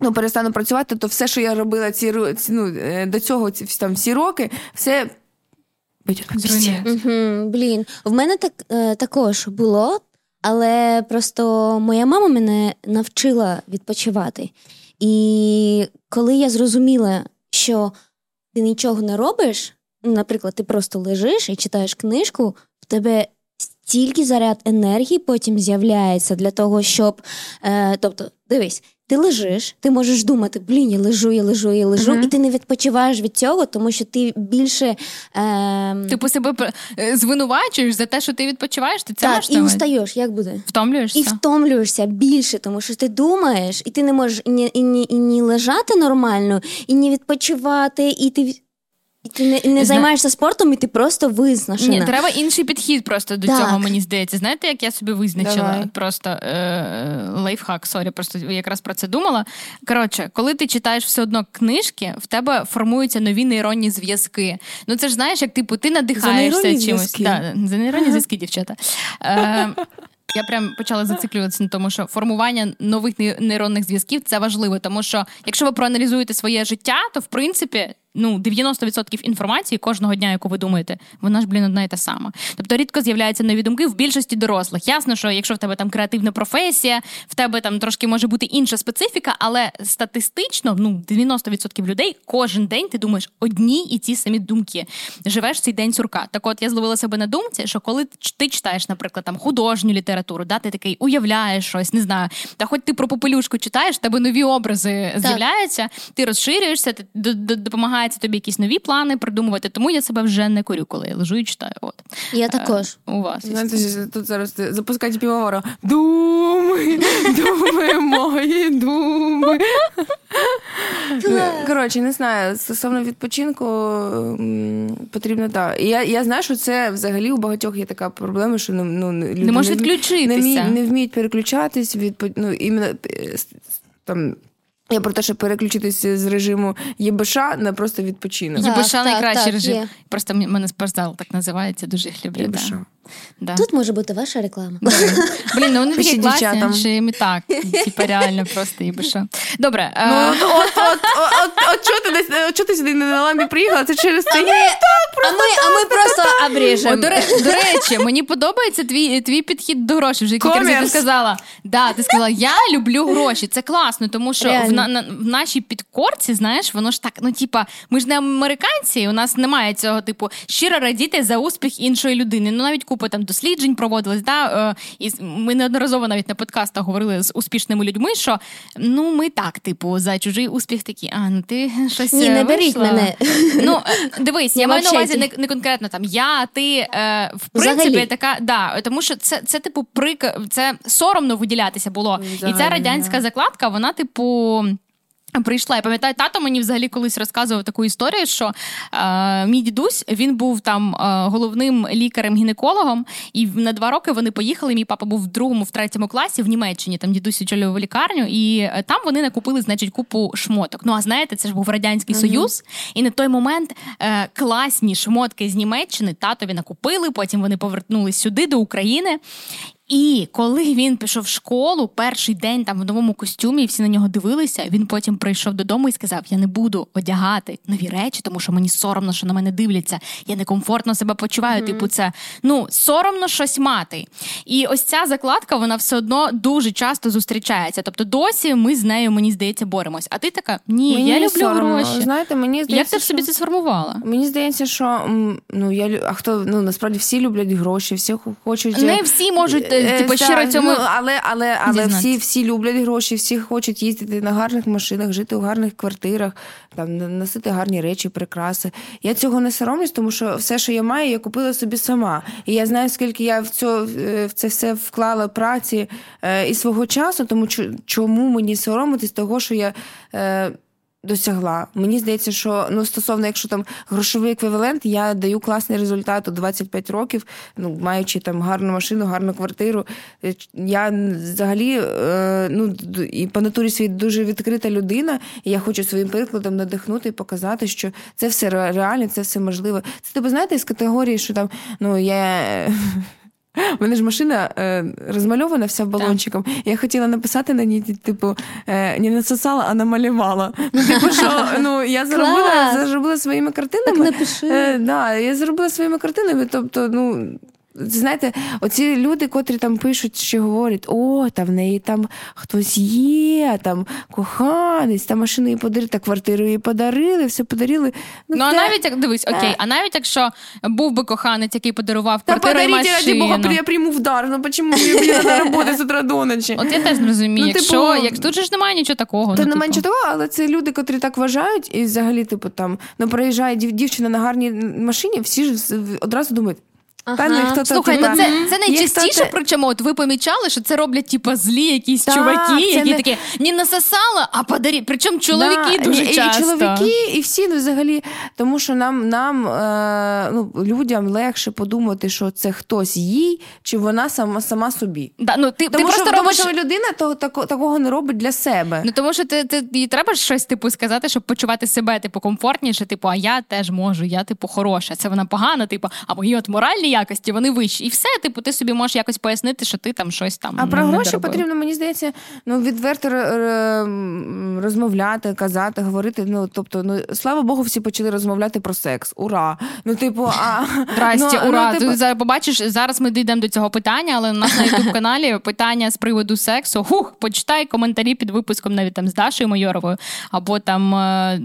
ну, перестану працювати, то все, що я робила ці ну, е, до цього ці там всі роки, все Угу, Блін, в мене так е, також було, але просто моя мама мене навчила відпочивати. І коли я зрозуміла, що ти нічого не робиш, наприклад, ти просто лежиш і читаєш книжку, в тебе стільки заряд енергії потім з'являється для того, щоб. Е, Тобто, дивись, ти лежиш, ти можеш думати, блін, я лежу, я лежу, я лежу, Мгм. і ти не відпочиваєш від цього, тому що ти більше е, Типу себе е, звинувачуєш за те, що ти відпочиваєш, ти це так, і устаєш. Як буде? Втомлюєшся? І втомлюєшся більше, тому що ти думаєш, і ти не можеш і ні, і ні, і ні лежати нормально, і ні відпочивати, і ти, і ти не, не займаєшся спортом, і ти просто виснажена. Ні, треба інший підхід просто до Так. цього, мені здається. Знаєте, як я собі визначила? Давай. Просто е- лайфхак, sorry, просто якраз про це думала. Коротше, коли ти читаєш все одно книжки, в тебе формуються нові нейронні зв'язки. Ну це ж знаєш, як типу ти надихаєшся нейронні чимось. Да, за нейронні зв'язки, дівчата. Е- я прям почала зациклюватися на тому, що формування нових нейронних зв'язків це важливо, тому що якщо ви проаналізуєте своє життя, то в принципі ну 90% інформації кожного дня, яку ви думаєте, вона ж блін одна і та сама. Тобто рідко з'являються нові думки в більшості дорослих. Ясно, що якщо в тебе там креативна професія, в тебе там трошки може бути інша специфіка, але статистично, ну 90% людей кожен день ти думаєш одні і ті самі думки. Живеш цей день сурка. Так от я зловила себе на думці, що коли ти читаєш, наприклад, там художню літературу, да, ти такий уявляєш щось, не знаю. Та хоч ти про попелюшку читаєш, в тебе нові образи з'являються, ти розширюєшся, ти д- допомагається тобі якісь нові плани придумувати. Тому я себе вже не корю, коли я лежу і читаю. От Я також. у вас. Знаєте, тут зараз запускають півовара. Думи, думи, мої думи. Коротше, не знаю, стосовно відпочинку потрібно так. І я, я знаю, що це взагалі у багатьох є така проблема, що ну, ну, люди Не вмі- відключитися. Не, вмі- не вміють переключатись від ну, іменно е, там. Я про те, щоб переключитися з режиму ЄБШ на просто відпочинок. ЄБШ найкращий так, режим. є. Просто мене спортзал так називається, дуже їх люблю. ЄБШ. Да. Тут може бути ваша реклама. Блін, ну вони такі класні, що їм і так. Типа реально просто ЄБШ. Добре. Ну, е, от, чого ти сюди не на ламі приїхала? Це через це. А ми, просто обріжемо. до, речі, мені подобається твій, підхід до грошей. Вже кілька разів ти сказала. Да, ти сказала, я люблю гроші. Це класно, тому що в нашій підкорці, знаєш, воно ж так, ну типа, ми ж не американці, у нас немає цього типу щиро радіти за успіх іншої людини. Ну навіть купа там досліджень проводилось. Да, е, і ми неодноразово навіть на подкастах говорили з успішними людьми, що ну ми так, типу, за чужий успіх такі. А ну ти щось Ні, е, не беріть вийшла?» мене. Ну е, дивись, я Я маю на увазі не, не конкретно там я, ти е, в принципі Взагалі. така, да, тому що це, це типу прик, це соромно виділятися було. І ця Взагалі, радянська закладка, вона, типу. Прийшла, я пам'ятаю, тато мені взагалі колись розказував таку історію, що е, мій дідусь він був там е, головним лікарем-гінекологом, і на два роки вони поїхали. Мій папа був в другому, в третьому класі в Німеччині. Там дідусь очолював лікарню, і е, там вони накупили, значить, купу шмоток. Ну а знаєте, це ж був радянський союз, і на той момент е, класні шмотки з Німеччини татові накупили. Потім вони повернулись сюди до України. І коли він пішов в школу, перший день там в новому костюмі, і всі на нього дивилися. Він потім прийшов додому і сказав: Я не буду одягати нові речі, тому що мені соромно, що на мене дивляться. Я некомфортно себе почуваю. Типу, це ну соромно щось мати. І ось ця закладка, вона все одно дуже часто зустрічається. Тобто, досі ми з нею, мені здається, боремось. А ти така, ні, Мені я люблю соромно. гроші. Знаєте, мені Як здається, ти в собі що- це сформувала? Мені здається, що ну я а хто ну насправді всі люблять гроші, всі хо- хочуть е, Не всі можуть е, типу щиро цьому. ну, але, але, але всі, всі люблять гроші, всі хочуть їздити на гарних машинах, жити у гарних квартирах, там носити гарні речі, прикраси. Я цього не соромлюсь, тому що все, що я маю, я купила собі сама. І я знаю, скільки я в це, в це все вклала праці е, і свого часу, тому чо- чому мені соромитись того, що я. Е, Досягла. Мені здається, що ну стосовно, якщо там грошовий еквівалент, я даю класний результат у 25 років, ну маючи там гарну машину, гарну квартиру. Е, Я взагалі е, ну і по натурі свій дуже відкрита людина. І я хочу своїм прикладом надихнути і показати, що це все ре- реально, це все можливо. Це типу, знаєте, з категорії, що там ну я. У мене ж машина е, розмальована вся балончиком. Я хотіла написати на ній, типу, е, не насосала, а намалювала. Ну, типу, що ну, я заробила, Клас! заробила своїми Так картинами. напиши. Е, да, я заробила своїми картинами. Тобто, ну знаєте, оці люди, котрі там пишуть, що говорять, о, там в неї там хтось є, там коханець, там машину їй подарили, та квартиру їй подарили, все подарили. Ну, а навіть як дивись, окей, а навіть якщо був би коханець, який подарував Та квартиру і подарите, ради. Бога, я прийму вдар. Ну почему мені треба працювати з утра до ночі? От я теж не розумію, Ну, якщо типу, як тут же ж немає нічого такого. Та ну, не типу. менше того, але це люди, котрі так вважають, і взагалі, типу, там ну проїжджає дів- дівчина на гарній машині, всі ж одразу думають. Та ну хто то Слухай, типа, це, це найчастіше, хто-то- причому от ви помічали, що це роблять типу, злі якісь Так, чуваки, які не- такі не насосала, а подарі. Причому чоловіки Да, дуже і, часто. І чоловіки, і всі ну, взагалі, тому що нам, нам е, ну, людям легше подумати, що це хтось їй, чи вона сама, сама собі. Да, ну, ти, ти Тому, просто що, робиш. тому що людина того, тако, такого не робить для себе. Ну тому що ти, ти їй треба щось типу сказати, щоб почувати себе типу комфортніше. Типу, а я теж можу, я типу хороша. Це вона погана, типу, а мої от моральні якості вони вищі. І все, типу, ти собі можеш якось пояснити, що ти там щось там. А ну, про гроші потрібно, мені здається, ну відверто розмовляти, казати, говорити. Ну тобто, ну слава Богу, всі почали розмовляти про секс. Ура! Ну, типу, а Здрасте, ну, ура! Ну, типу, Ти побачиш, зараз ми дійдемо до цього питання, але у нас на youtube каналі питання з приводу сексу. Хух, почитай коментарі під випуском навіть там з Дашою Майоровою, або там е,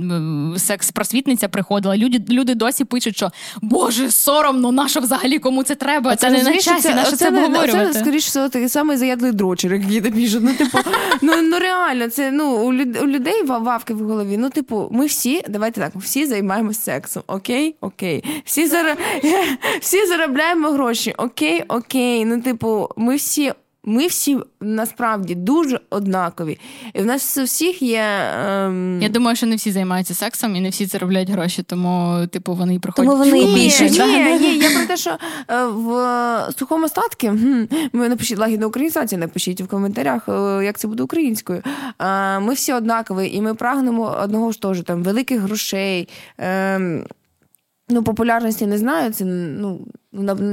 секс-просвітниця приходила. Люди, люди досі пишуть, що Боже, соромно, нащо взагалі кому це треба? Це, не на часі, на що це обговорювати. Це, скоріше всього, такий самий заядлий дрочер, як ти пишуть. Ну, типу, ну, ну реально, це ну, у, люд- у людей вавки в голові. Ну, типу, ми всі, давайте так, всі займаємося сексом. Окей, окей. Всі, зара... всі заробляємо гроші. Окей, окей. Ну, типу, ми всі. Ми всі насправді дуже однакові. І в нас у всіх є. Ем... Я думаю, що не всі займаються сексом і не всі заробляють гроші, тому типу вони і приходять. Тому вони в Ні, більше. ні, ні, я про те, що е, в сухому остатку, гм, ви напишіть лагідну українізацію, напишіть в коментарях, е, як це буде українською. Е, Ми всі однакові, і ми прагнемо одного ж того, там великих грошей. ем, Ну, популярності не знаю. Це ну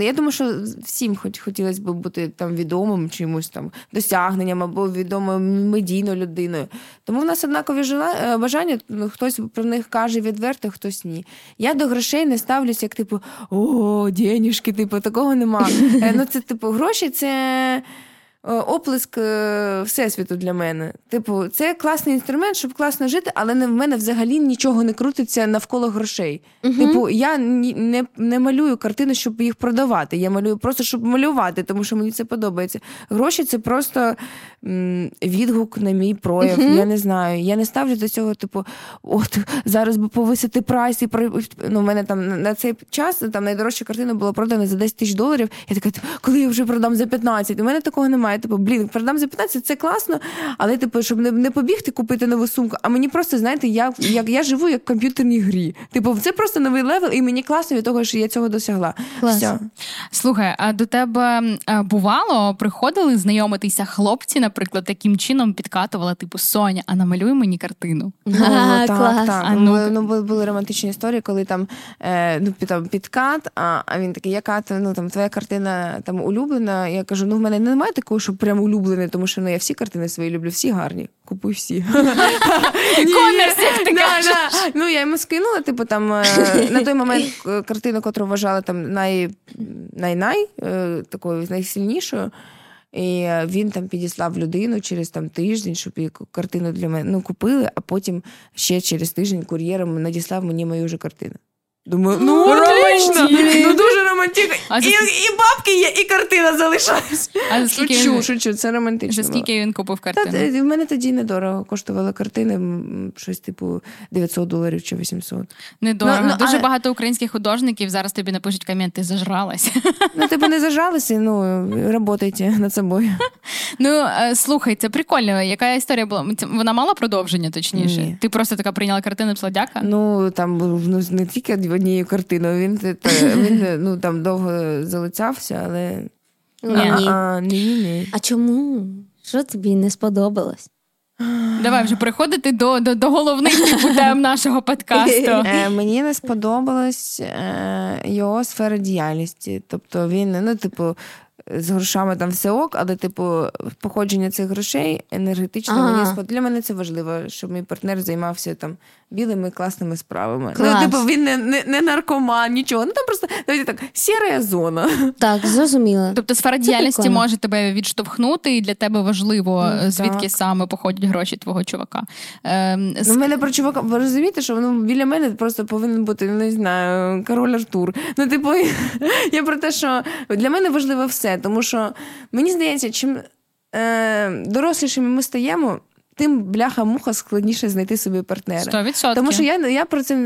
я думаю, що всім хоч хотілося б бути там відомим чимось там досягненням або відомою медійною людиною. Тому в нас однакові е, бажання. Ну, хтось про них каже відверто, хтось ні. Я до грошей не ставлюсь, як типу, о, денежки, типу, такого нема. Е, Ну, це типу, гроші це. Е, Оплеск е, всесвіту для мене. Типу, це класний інструмент, щоб класно жити, але не в мене взагалі нічого не крутиться навколо грошей. Типу, я не, не малюю картини, щоб їх продавати. Я малюю просто, щоб малювати, тому що мені це подобається. Гроші це просто м, відгук на мій прояв. Я не знаю. Я не ставлю до цього, типу, от зараз би повисити прайс і про ну, в мене там на- цей час там найдорожча картина була продана за 10 тисяч доларів. Я така, «Типу, коли я вже продам за 15? У мене такого немає. Типу, блін, продам за 15, це класно, але типу, щоб не, не побігти купити нову сумку. А мені просто знаєте, я як я живу як в комп'ютерній грі. Типу, це просто новий level, і мені класно від того, що я цього досягла. Все. Слухай, а до тебе е, бувало, приходили знайомитися хлопці, наприклад, таким чином підкатували, типу Соня, а намалюй мені картину. Ну, так, клас. так. А Ну, були- ну, були, були романтичні історії, коли там, е, ну, там підкат, а, а він такий, яка ну, там, твоя картина там улюблена. Я кажу, ну в мене немає такого, що прям улюблене, тому що ну, я всі картини свої люблю, всі гарні. Купуй всі. Ти кажеш. Ну, я йому скинула, типу, там е, на той момент картину, котру вважала там най, най-най, е, такою найсильнішою. І е, він там підіслав людину через там тиждень, щоб її картину для мене ну, купили, а потім ще через тиждень кур'єром надіслав мені мою вже картину. Думаю, ну отлично, Романтик. ну дуже романтично. І, і бабки є, і картина скільки Шучу, він- шучу, це романтично. За скільки він купив картину? в мене тоді недорого коштувала картина, м, щось типу 900 доларів чи 800. Недорого. Ну, ну, Дуже але- багато українських художників зараз тобі напишуть комент, ти зажралась. Ну, типу не зажалися, ну, работайте над собою. Ну е, слухай, це прикольно. Яка історія була? Вона мала продовження, точніше. Ні. Ти просто така прийняла картину, писала дяка. Ну, там ну, не тільки однією картиною, він, він ну, там довго залицявся, але. Ні. А, а, ні, ні. А чому? Що тобі не сподобалось? Давай вже переходити до, до, до головних типу, тем нашого подкасту. Е, мені не сподобалась е, його сфера діяльності. Тобто він, ну, типу, з грошами там все ок, але, типу, походження цих грошей енергетично Ага. мені спод... Для мене це важливо, щоб мій партнер займався там білими класними справами. Клас. Ну, типу, він не, не, не наркоман, нічого. Ну там просто давайте так, сіра зона. Так, зрозуміла. Тобто сфера Це діяльності прикольно. може тебе відштовхнути, і для тебе важливо, Ну, е, звідки так. саме походять гроші твого чувака. Ем, Ну, в мене про чувака, ви розумієте, що ну, біля мене просто повинен бути, не знаю, король Артур. Ну, типу, я про те, що для мене важливо все, тому що мені здається, чим е, дорослішими ми стаємо, тим бляха-муха складніше знайти собі партнера. 100%. Тому що я, я про це е,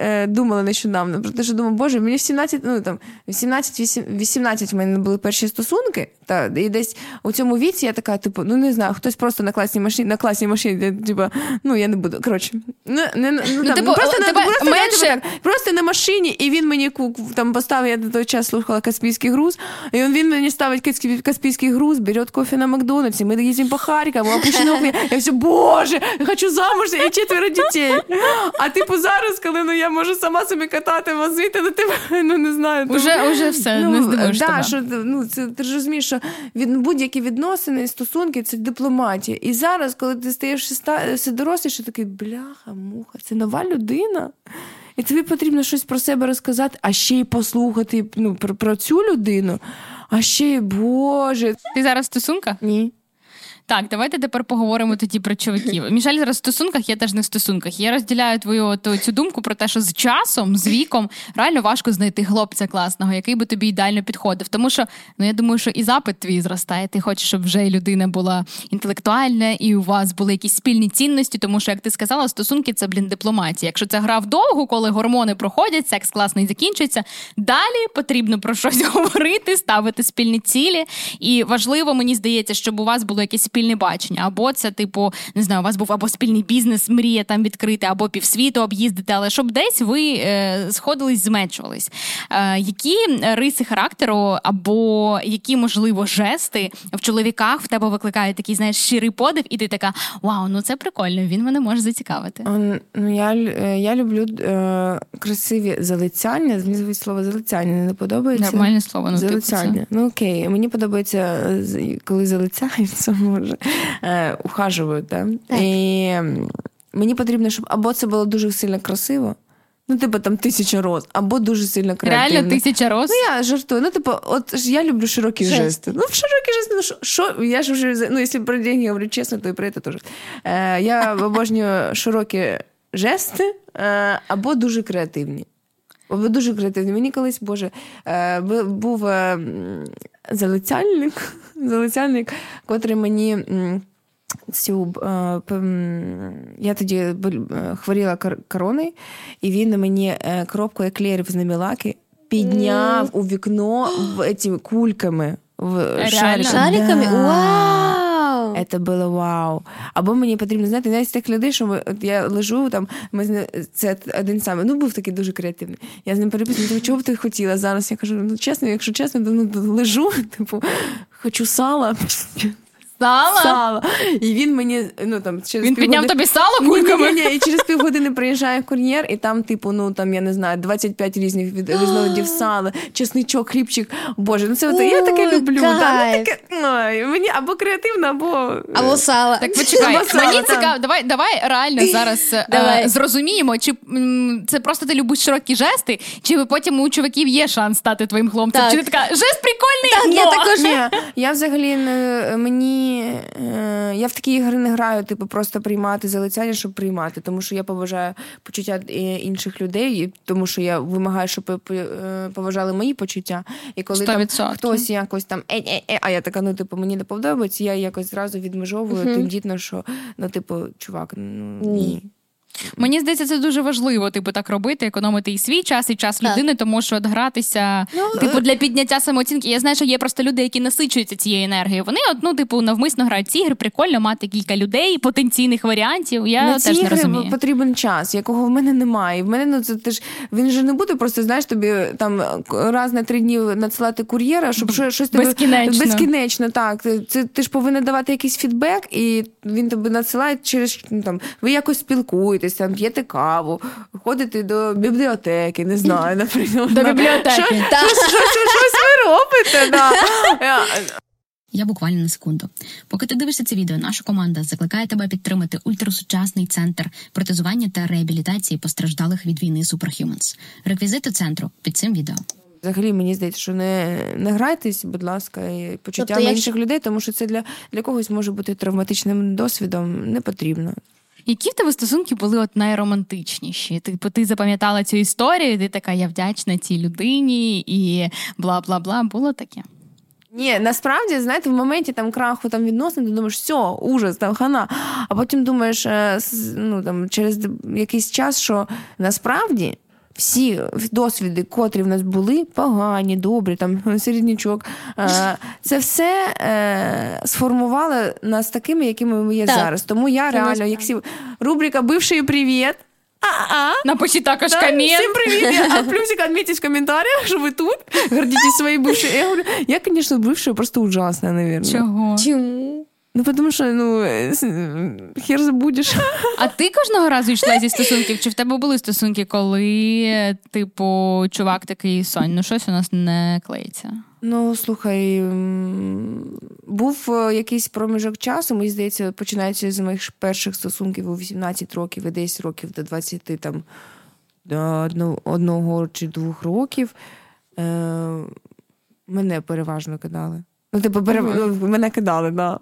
е, думала нещодавно. Про те, що думаю, боже, мені в 17, ну там 17-18 в мене були перші стосунки. Та і десь у цьому віці я така, типу, ну не знаю, хтось просто на класній машині, на класній машині, типу, ну я не буду. Коротше, не, не, ну, там, типу, просто, на, тебе просто, я, типу, так, просто на машині, і він мені там поставив, я до того часу слухала Каспійський груз, і він, він мені ставить Каспійський груз, берет кофе на Макдональдсі, ми їздимо по Харкову, опущено. Я все, боже, я хочу замуж і четверо дітей. А типу зараз, коли ну, я можу сама собі катати возити, ну типу, ну не знаю. тому- Уже, уже все, не здивуєш да, тебе. що ну це ти ж розумієш, що від будь-які відносини, стосунки це дипломатія. І зараз, коли ти стаєш ста- все доросліше, такий бляха, муха, це нова людина. І тобі потрібно щось про себе розказати, а ще й послухати ну, про, про цю людину. А ще й Боже. Ти зараз в стосунках? Ні. Так, давайте тепер поговоримо тоді про чоловіків. Мішель зараз в стосунках, я теж не в стосунках. Я розділяю твою от, цю думку про те, що з часом, з віком, реально важко знайти хлопця класного, який би тобі ідеально підходив. Тому що ну я думаю, що і запит твій зростає. Ти хочеш, щоб вже людина була інтелектуальна, і у вас були якісь спільні цінності. Тому що, як ти сказала, стосунки це блін дипломатія. Якщо це гра вдовгу, коли гормони проходять, секс класний закінчується. Далі потрібно про щось говорити, ставити спільні цілі. І важливо, мені здається, щоб у вас було якесь спільне бачення. Або це, типу, не знаю, у вас був або спільний бізнес, мрія там відкрити, або півсвіту об'їздити, але щоб десь ви е, сходились, зменшувались. Е, які риси характеру, або які, можливо, жести в чоловіках в тебе викликають такий, знаєш, щирий подив, і ти така: Вау, ну це прикольно, він мене може зацікавити. Ну, я, е, я люблю е, красиві залицяння. Мені звуть слово залицяння не подобається. Нормальне слово, ну типу, це. Ну окей, мені подобається, е, коли залицяються, може, е, ухажують. Да? І мені потрібно, щоб або це було дуже сильно красиво, ну, типу там тисяча роз, або дуже сильно креативно. Реально тисяча роз. Ну, я жартую. Ну, типу, от ж я люблю широкі Жест. жести. Ну, широкі жести, ну, що, я ж вже, ну, якщо про деньги говорю чесно, то і про це теж. Е, я обожнюю широкі жести е, або дуже креативні. Або дуже креативні. Мені колись, Боже, е, був е, залицяльник, залицяльник, котрий мені. Цю, е, я тоді е, хворіла кор- короною, і він мені е, коробку еклерів з намілаки підняв у вікно в цими кульками. В? Шариками? Да. Вау! Це було вау. Або мені потрібно знаєте, навіть з тих людей, що ми, от я лежу там, ми з ним, це один самий. Ну, був такий дуже креативний. Я з ним переписую, «Ну, чого б ти хотіла зараз? Я кажу, ну чесно, якщо чесно, то ну, лежу, типу, хочу сала. Сала? Сала. І він мені, ну там через Він підняв тобі сало кульками? ні, ні, і через півгодини приїжджає кур'єр, і там, типу, ну там я не знаю, 25 різних від різновидів сала, чесничок, хлібчик. Боже, ну це от, я таке люблю. Да, ну, таке, ой, мені або креативно, або Або сало. Так почекай, Або сало, мені цікаво, давай, давай реально зараз е, зрозуміємо, чи м, це просто ти любиш широкі жести, чи потім у чуваків є шанс стати твоїм хлопцем? Так. Чи ти така жест прикольний? Так, я також. Ні, я взагалі не мені. Е, Я в такі ігри не граю, типу, просто приймати залицяння, щоб приймати. Тому що я поважаю почуття е, інших людей, тому що я вимагаю, щоб е, поважали мої почуття. І коли там 100%. хтось якось там е, е, е, а я така, ну типу, мені не подобається, я якось зразу відмежовую Мгм. тим дітно, що ну, типу, чувак, ну ні. Мені здається, це дуже важливо, типу, так робити, економити і свій час, і час Так. людини, тому що от гратися, Ну, типу, е, для підняття самооцінки. Я знаю, що є просто люди, які насичуються цією енергією. Вони, от, ну, типу, навмисно грають ці ігри, прикольно мати кілька людей, потенційних варіантів. Я На ці теж не ігри розумію. потрібен час, якого в мене немає. В мене ну це ти ж він же не буде просто, знаєш, тобі там раз на три дні надсилати кур'єра, щоб що- щось тобі Безкінечно. безкінечно. Так, це, ти ж повинен давати якийсь фідбек, і він тобі надсилає через ну, там. Ви якось спілкуєтесь, там п'єте каву, ходите до бібліотеки, не знаю, наприклад. До бібліотеки. Що- Щось, ви робите. Я буквально на секунду. Поки ти дивишся це відео, наша команда закликає тебе підтримати ультрасучасний центр протезування та реабілітації постраждалих від війни Superhumans. Реквізити центру під цим відео. Взагалі, мені здається, що не, не грайтесь, будь ласка, і почуттями Тобто, інших людей, тому що це для, для когось може бути травматичним досвідом. Не потрібно. Які в тебе стосунки були от найромантичніші? Типу, ти запам'ятала цю історію, ти така, я вдячна цій людині, і бла бла бла. Було таке? Ні, насправді, знаєте, в моменті там краху там відносин, ти думаєш, все, ужас, там хана. А потім думаєш, е, ну там через якийсь час, що насправді Всі досвіди, котрі в нас були, погані, добрі, там середнячок, е, це все е, сформувало нас такими, якими ми є Так. зараз. Тому я Це реально, насправді. як всі рубрика Бивший привіт. А-а. Напишіть також Да, комент. Всем привет! А плюсик отметьте в комментариях, что вы тут. Гордитесь своей бывшей. Я говорю, я, конечно, бывшая просто ужасная, наверное. Чого? Чому? Ну, потому что, ну, э, э, хер забудешь. А ти кожного разу йшла зі стосунків? Чи в тебе були стосунки, коли, типу, чувак такий Сонь, ну щось у нас не клеїться? Ну, слухай, був е, якийсь проміжок часу, мені здається, починаючи з моїх перших стосунків у 18 років і десь років до 20 там, до одного чи двох років. Е, мене переважно кидали. Ну, типу, перев... ну, мене кидали, так. Да.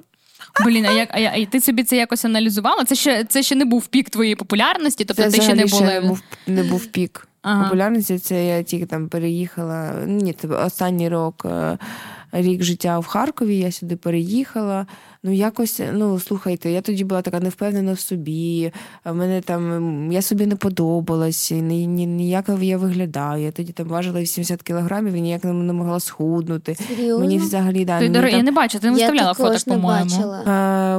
Блін, а як а, а ти собі це якось аналізувала? Це ще це ще не був пік твоєї популярності, тобто Це ти ще не була. Ще не був, не був пік Ага. популярності. Це я тільки там переїхала. Ні, це останній рок, е, рік життя в Харкові. Я сюди переїхала. Ну, якось, ну слухайте, я тоді була така невпевнена в собі. в мене там я собі не подобалась, ні, ні, ніяк я виглядаю. Я тоді там важила 80 кілограмів і ніяк не, могла схуднути. Серйозно? Мені взагалі да, Ти, мені дор- там- Я не бачу, ти не виставляла не по-моєму. бачила.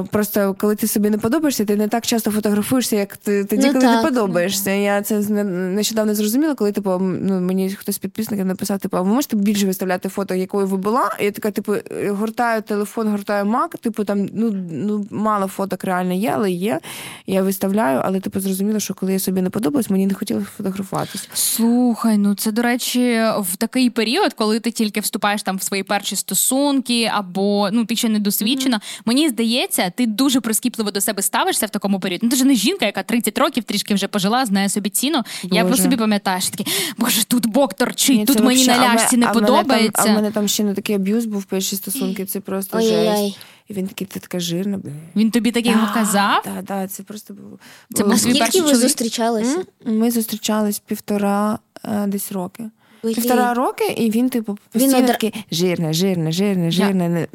Е, Просто коли ти собі не подобаєшся, ти не так часто фотографуєшся, як ти тоді, Ну, коли так. ти подобаєшся. Я це нещодавно зрозуміла, коли типу, ну, мені хтось з підписників написав, типу, а ви можете більше виставляти фото, якою ви була? І я така, типу, гортаю телефон, гортаю мак, типу там ну, ну мало фоток реально є, але є. Я виставляю, але типу зрозуміла, що коли я собі не подобалась, мені не хотілося фотографуватися. Слухай, ну це до речі, в такий період, коли ти тільки вступаєш там в свої перші стосунки, або ну ти ще не досвідчена. Мені здається, ти дуже прискіпливо до себе ставишся в такому періоді. Ну ти ж не жінка, яка 30 років трішки вже пожила, знає собі ціну. Я по Боже. собі пам'ятаю, що таке, боже, тут бок торчить, Ні, тут мені вообще- на в не а в мене там- подобається. А в мене там ще не такий аб'юз був перші стосунки, це просто Ой-ой-ой. жесть. І він такий, ти така жирна. бля». Він тобі таке казав. Так, так, це просто було. Це був Скільки перший ви чоловік? зустрічалися? Ми зустрічались півтора е, десь роки. Півтора роки, і він, типу, Він одра- такий жирна, жирна, жирна, жирна. Не-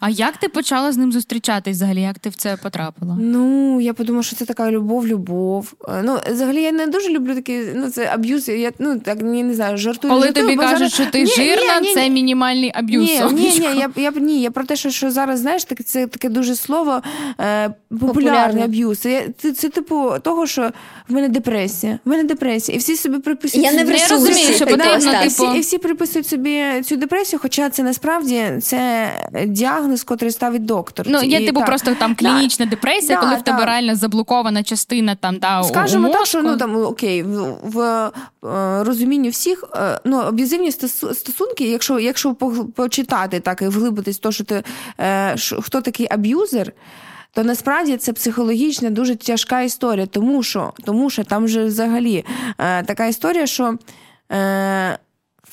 А як ти почала з ним зустрічатись взагалі? Як ти в це потрапила? Ну, я подумала, що це така любов, любов. Ну, взагалі, я не дуже люблю такі, ну, це аб'юз. Я ну так я не знаю, жартую. Коли жартую, тобі кажуть, зараз- що ти Ні, жирна, ні, ні, це ні. мінімальний аб'юз. Ні, ні, ні, я, я, ні, я про те, що, що зараз, знаєш, так, це таке дуже слово е, популярний Популярне. аб'юз. Це, це, це, типу того, що в мене депресія. В мене депресія. І всі собі приписують. Я не Я розумію, що потрібно, і, всі, типу. і всі приписують собі цю депресію, хоча це насправді це діагноз, котрий ставить доктор. Ну, є І типу так. просто там Да. клінічна депресія, Да, коли в тебе реально заблокована частина там та у- Скажемо у так, що ну там окей, в, в е, розумінні всіх е, ну аб'юзивні стосунки, якщо якщо почитати так і вглибитись, то що ти е, хто такий аб'юзер. То насправді це психологічна дуже тяжка історія, тому що, тому що там же взагалі е, така історія, що е,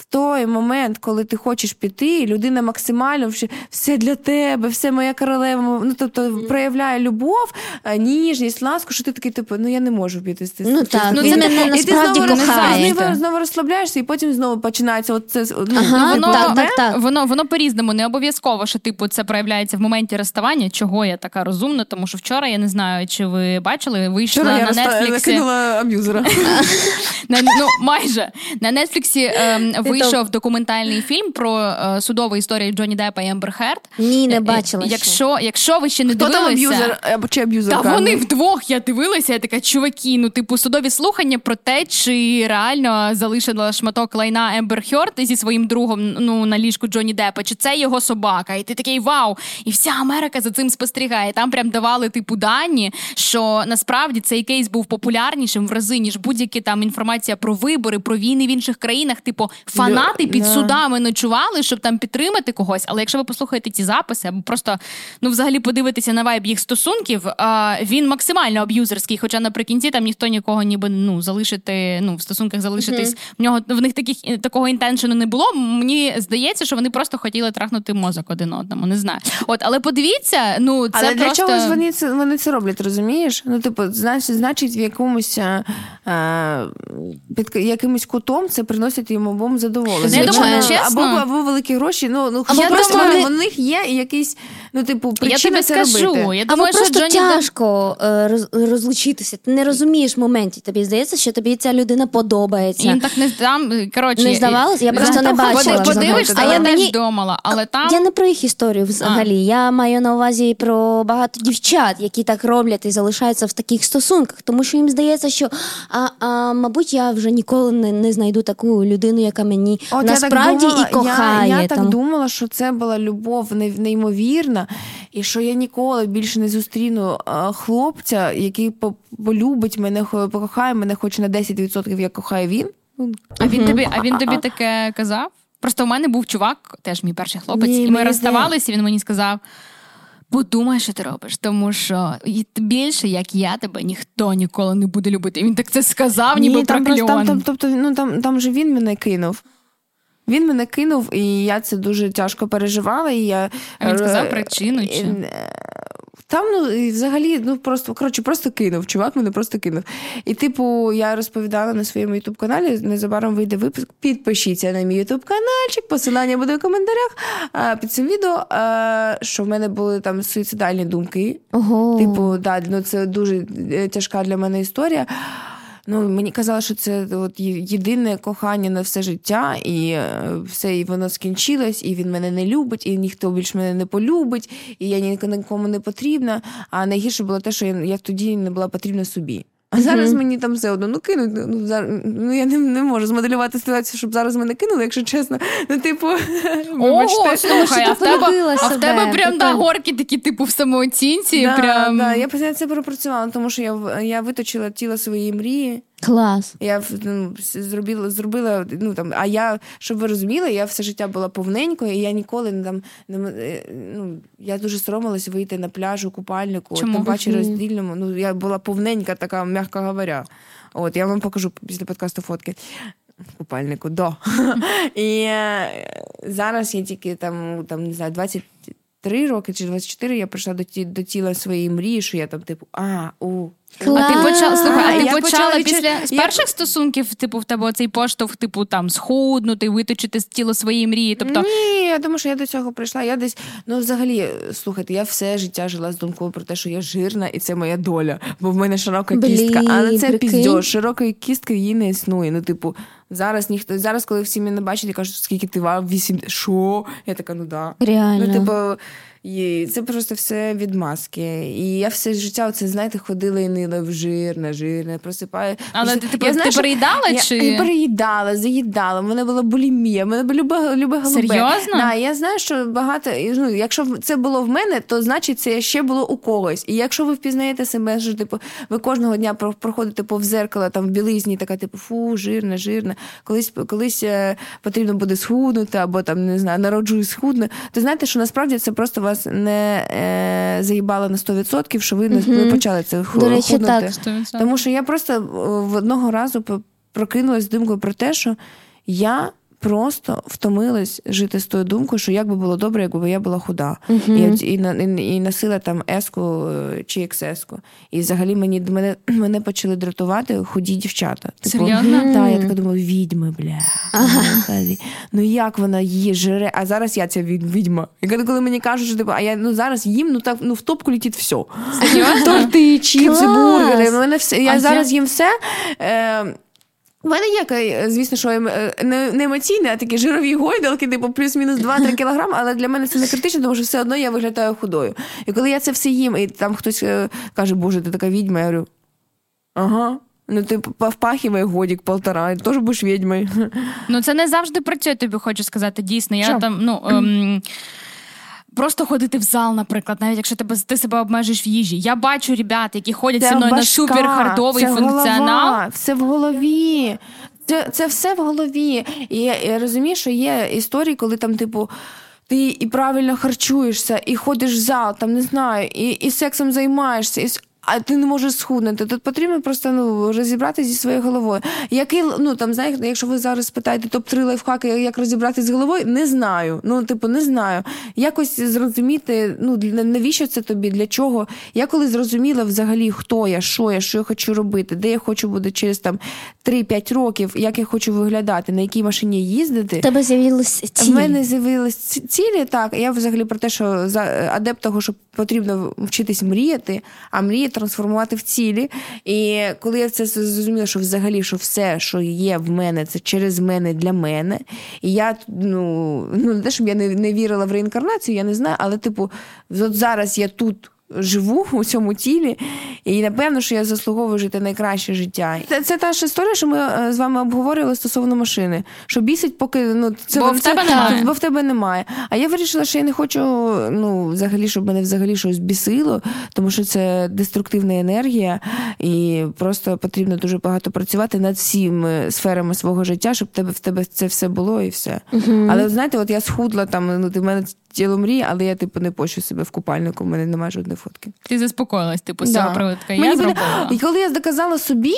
в той момент, коли ти хочеш піти, людина максимально все для тебе, все моя королева, ну тобто проявляє любов, е, ніжність, ласку, що ти такий, типу, ну я не можу піти з цим. Ну так, Ну, це- мене І ти насправді знову, кохає. знову, знову розслабляєшся, і потім знову починається от це. Ну, Ага, Воно, так, так, так. воно воно по-різному не обов'язково, що типу це проявляється в моменті розставання. Чого я така розумна? Тому що вчора я не знаю, чи ви бачили, вийшла Вчора я на розста- Нетфліксі. закинула аб'юзера. На, ну, майже на Нетфліксі ем, вийшов документальний фільм про е, судову історію Джонні Деппа і Ембер Херд. Ні, не бачила. ще. Якщо, якщо ви ще не Хто там аб'юзер або чи аб'юзерка? Та вони вдвох я дивилася, я така чуваки. Ну, типу, судові слухання про те, чи реально залишила шматок лайна Ембер Хьорд зі своїм другом ну, на ліжку Джонні Деппа, чи це його собака. І ти такий вау! І вся Америка за цим спостерігає. Там прям давали типу дані, що насправді цей кейс був популярнішим в рази, ніж будь-які там інформація про вибори, про війни в інших країнах. Типу, фанати під Да. судами ночували, щоб там підтримати когось. Але якщо ви послухаєте ті записи, або просто ну взагалі подивитися на вайб їх стосунків, а, він максимально аб'юзерський. Хоча наприкінці там ніхто нікого ніби ну залишити, ну в стосунках залишитись. В нього в них таких такого інтеншену не було. Мені здається, що вони просто хотіли трахнути мозок один одному. Не знаю. От, але подивіться, ну це Але для просто... чогось вони це вони це роблять, розумієш? Ну, типу, значить, значить, в якомусь е, е, під якимось кутом це приносить їм обом задоволення. Ну, я думаю, Або- чесно. або, або великі гроші. Ну, ну Або просто вони- у них є якийсь, ну, типу, Я причина тобі це скажу. робити. Я Або думаю, що просто Джонні тяжко е, розлучитися. Ти не розумієш моментів. Тобі здається, що тобі ця людина подобається. Їм так не там. Коротше, Не здавалось? Я просто не бачила. Подивишся, А я я мені- думала, але там Я не про їх історію взагалі. Я маю на увазі про багато дівчат, які так роблять і залишаються в таких стосунках, тому що їм здається, що а, а мабуть, я вже ніколи не, не знайду таку людину, яка мені От насправді я так думала, і кохає. Я, я там. так думала, що це була любов не- неймовірна, і що я ніколи більше не зустріну е, хлопця, який полюбить мене, покохає мене, хоч на 10%, як кохає він. Ну, А він тобі, а він тобі таке казав? Просто у мене був чувак, теж мій перший хлопець, Ні, і ми мені розставалися, і він мені сказав. Подумай, що ти робиш, тому що більше, як я тебе, ніхто ніколи не буде любити. І він так це сказав, ніби Ні, там, просто, там, там, тобто, ну, там, там же він мене кинув. Він мене кинув, і я це дуже тяжко переживала. І я, А він сказав е, причину, чи? Там, ну, і взагалі, ну просто коротше, просто кинув. Чувак мене просто кинув. І, типу, я розповідала на своєму ютуб каналі. Незабаром вийде випуск. Підпишіться на мій ютуб каналчик, посилання буде в коментарях а, під цим відео. А, що в мене були там суїцидальні думки. Ого. Типу, да, ну це дуже е, тяжка для мене історія. Ну, мені казали, що це от єдине кохання на все життя, і е, все, і воно скінчилось, і він мене не любить, і ніхто більш мене не полюбить, і я ні- нікому не потрібна. А найгірше було те, що я, я тоді не була потрібна собі. А зараз мені там все одно ну кинуть. Ну, ну, зар- ну я не, не можу змоделювати ситуацію, щоб зараз мене кинули, якщо чесно. Ну, типу, Ого, слухай, а в тебе, а в тебе прям прикольно. да, горки такі, типу, в самооцінці. Да, прям... да, я постійно це пропрацювала, тому що я, я виточила тіло своєї мрії. Клас. Я ну, зробила, зробила, ну там, а я, щоб ви розуміли, я все життя була повненькою, і я ніколи не там не е, ну, я дуже соромилась вийти на пляж у купальнику, Чому? тим паче роздільному. Ну, я була повненька, така, м'яко говоря. От, я вам покажу після подкасту фотки. Купальнику, до. І е, зараз я тільки там, там, не знаю, 23 роки чи 24 я прийшла до, ті, до тіла своєї мрії, що я там, типу, а, у, А ти почала слухай, а ти я почала почала після з я- перших стосунків, типу, в тебе цей поштовх, типу, там схуднути, виточити з тіло своєї мрії. Тобто, Ні, я думаю, що я до цього прийшла. Я десь, ну взагалі, слухайте, я все життя жила з думкою про те, що я жирна і це моя доля, бо в мене широка Блін, кістка. Але це піздьош, широкої кістки її не існує. Ну, типу, зараз ніхто зараз, коли всі мене бачать і кажуть, скільки ти вав, вісім. Що? Я така, ну да. Реально. Ну, типу, і це просто все відмазки. І я все життя, оце, знаєте, ходила і нила жирна, жирна, просипаю. Але ти, типу, я ти знаю, переїдала я, чи- я переїдала, заїдала, в мене була булімія, в мене була любе, любе голубе. Серйозно? Да, я знаю, що багато, ну, якщо це було в мене, то значить це ще було у когось. І якщо ви впізнаєте себе, що типу, ви кожного дня про- проходите повз зеркало там в білизні, така, типу, фу, жирна, жирна, колись, колись е, потрібно буде схуднути, або там, не знаю, народжую схудну, то знаєте, що насправді це просто вас не е, заїбало на 100%, що ви не ви почали це До речі, так. 100%. Тому що я просто е, в одного разу прокинулась з думкою про те, що я просто втомилась жити з тою думкою, що як би було добре, якби я була худа. І, от- і, на- і, і носила там еску е, чи XS-ку. І взагалі мені мене, мене почали дратувати худі дівчата. Типу, Серйозно? Та, я така думаю, відьми, бля. Ага. Ну як вона її жре? А зараз я ця відьма. І коли, мені кажуть, що типу, а я ну зараз їм, ну так ну в топку летить все. Серйозно? Торти, чіпси, бургери. Мене все. Я А зараз я- їм все. Е, у мене є, е, звісно, що ем- е, не, не емоційне, а такі жирові гойдалки, типу плюс-мінус 2-3 кілограми, але для мене це не критично, тому що все одно я виглядаю худою. І коли я це все їм, і там хтось е, каже, Боже, ти така відьма, я говорю, ага. Ну, ти впахивай годик полтора, і теж будеш відьмою. Ну, це не завжди працює, тобі хочу сказати. Дійсно, я Що? там, ну. Ем... Просто ходити в зал, наприклад, навіть якщо тебе ти себе обмежиш в їжі. Я бачу ребят, які ходять зі мною на суперхардовий функціонал. Голова, все в голові. Це це все в голові. І я, я розумію, що є історії, коли там, типу, ти і правильно харчуєшся, і ходиш в зал, там не знаю, і і сексом займаєшся. І а ти не можеш схуднути. Тут потрібно просто ну розібратися зі своєю головою. Який ну там знаєте, якщо ви зараз питаєте топ 3 лайфхаки, як розібратися з головою, не знаю. Ну, типу, не знаю. Якось зрозуміти, ну навіщо це тобі, для чого? Я коли зрозуміла взагалі, хто я, що я, що я хочу робити, де я хочу бути через там 3-5 років, як я хочу виглядати, на якій машині їздити. Тебе з'явилися цілі. В мене з'явилися цілі. Так, я взагалі про те, що за адепт того, що потрібно вчитись мріяти, а мріяти трансформувати в цілі. І коли я це зрозуміла, що взагалі що все, що є в мене, це через мене для мене. І я ну ну не те, щоб я не, не вірила в реінкарнацію, я не знаю, але типу, от зараз я тут живу у цьому тілі, і напевно, що я заслуговую жити найкраще життя. Це це та ж історія, що ми е, з вами обговорювали стосовно машини. Що бісить, поки ну це бо в це, тебе немає. бо в тебе немає. А я вирішила, що я не хочу ну, взагалі, щоб мене взагалі щось бісило, тому що це деструктивна енергія, і просто потрібно дуже багато працювати над всіми сферами свого життя, щоб тебе в тебе це все було і все. Угу. Але знаєте, от я схудла там, ну ти в мене тіло мрії, але я типу не пощу себе в купальнику, в мене немає жодної фотки. Ти заспокоїлась, типу, з цього приводу. Я зробила. І коли я доказала собі,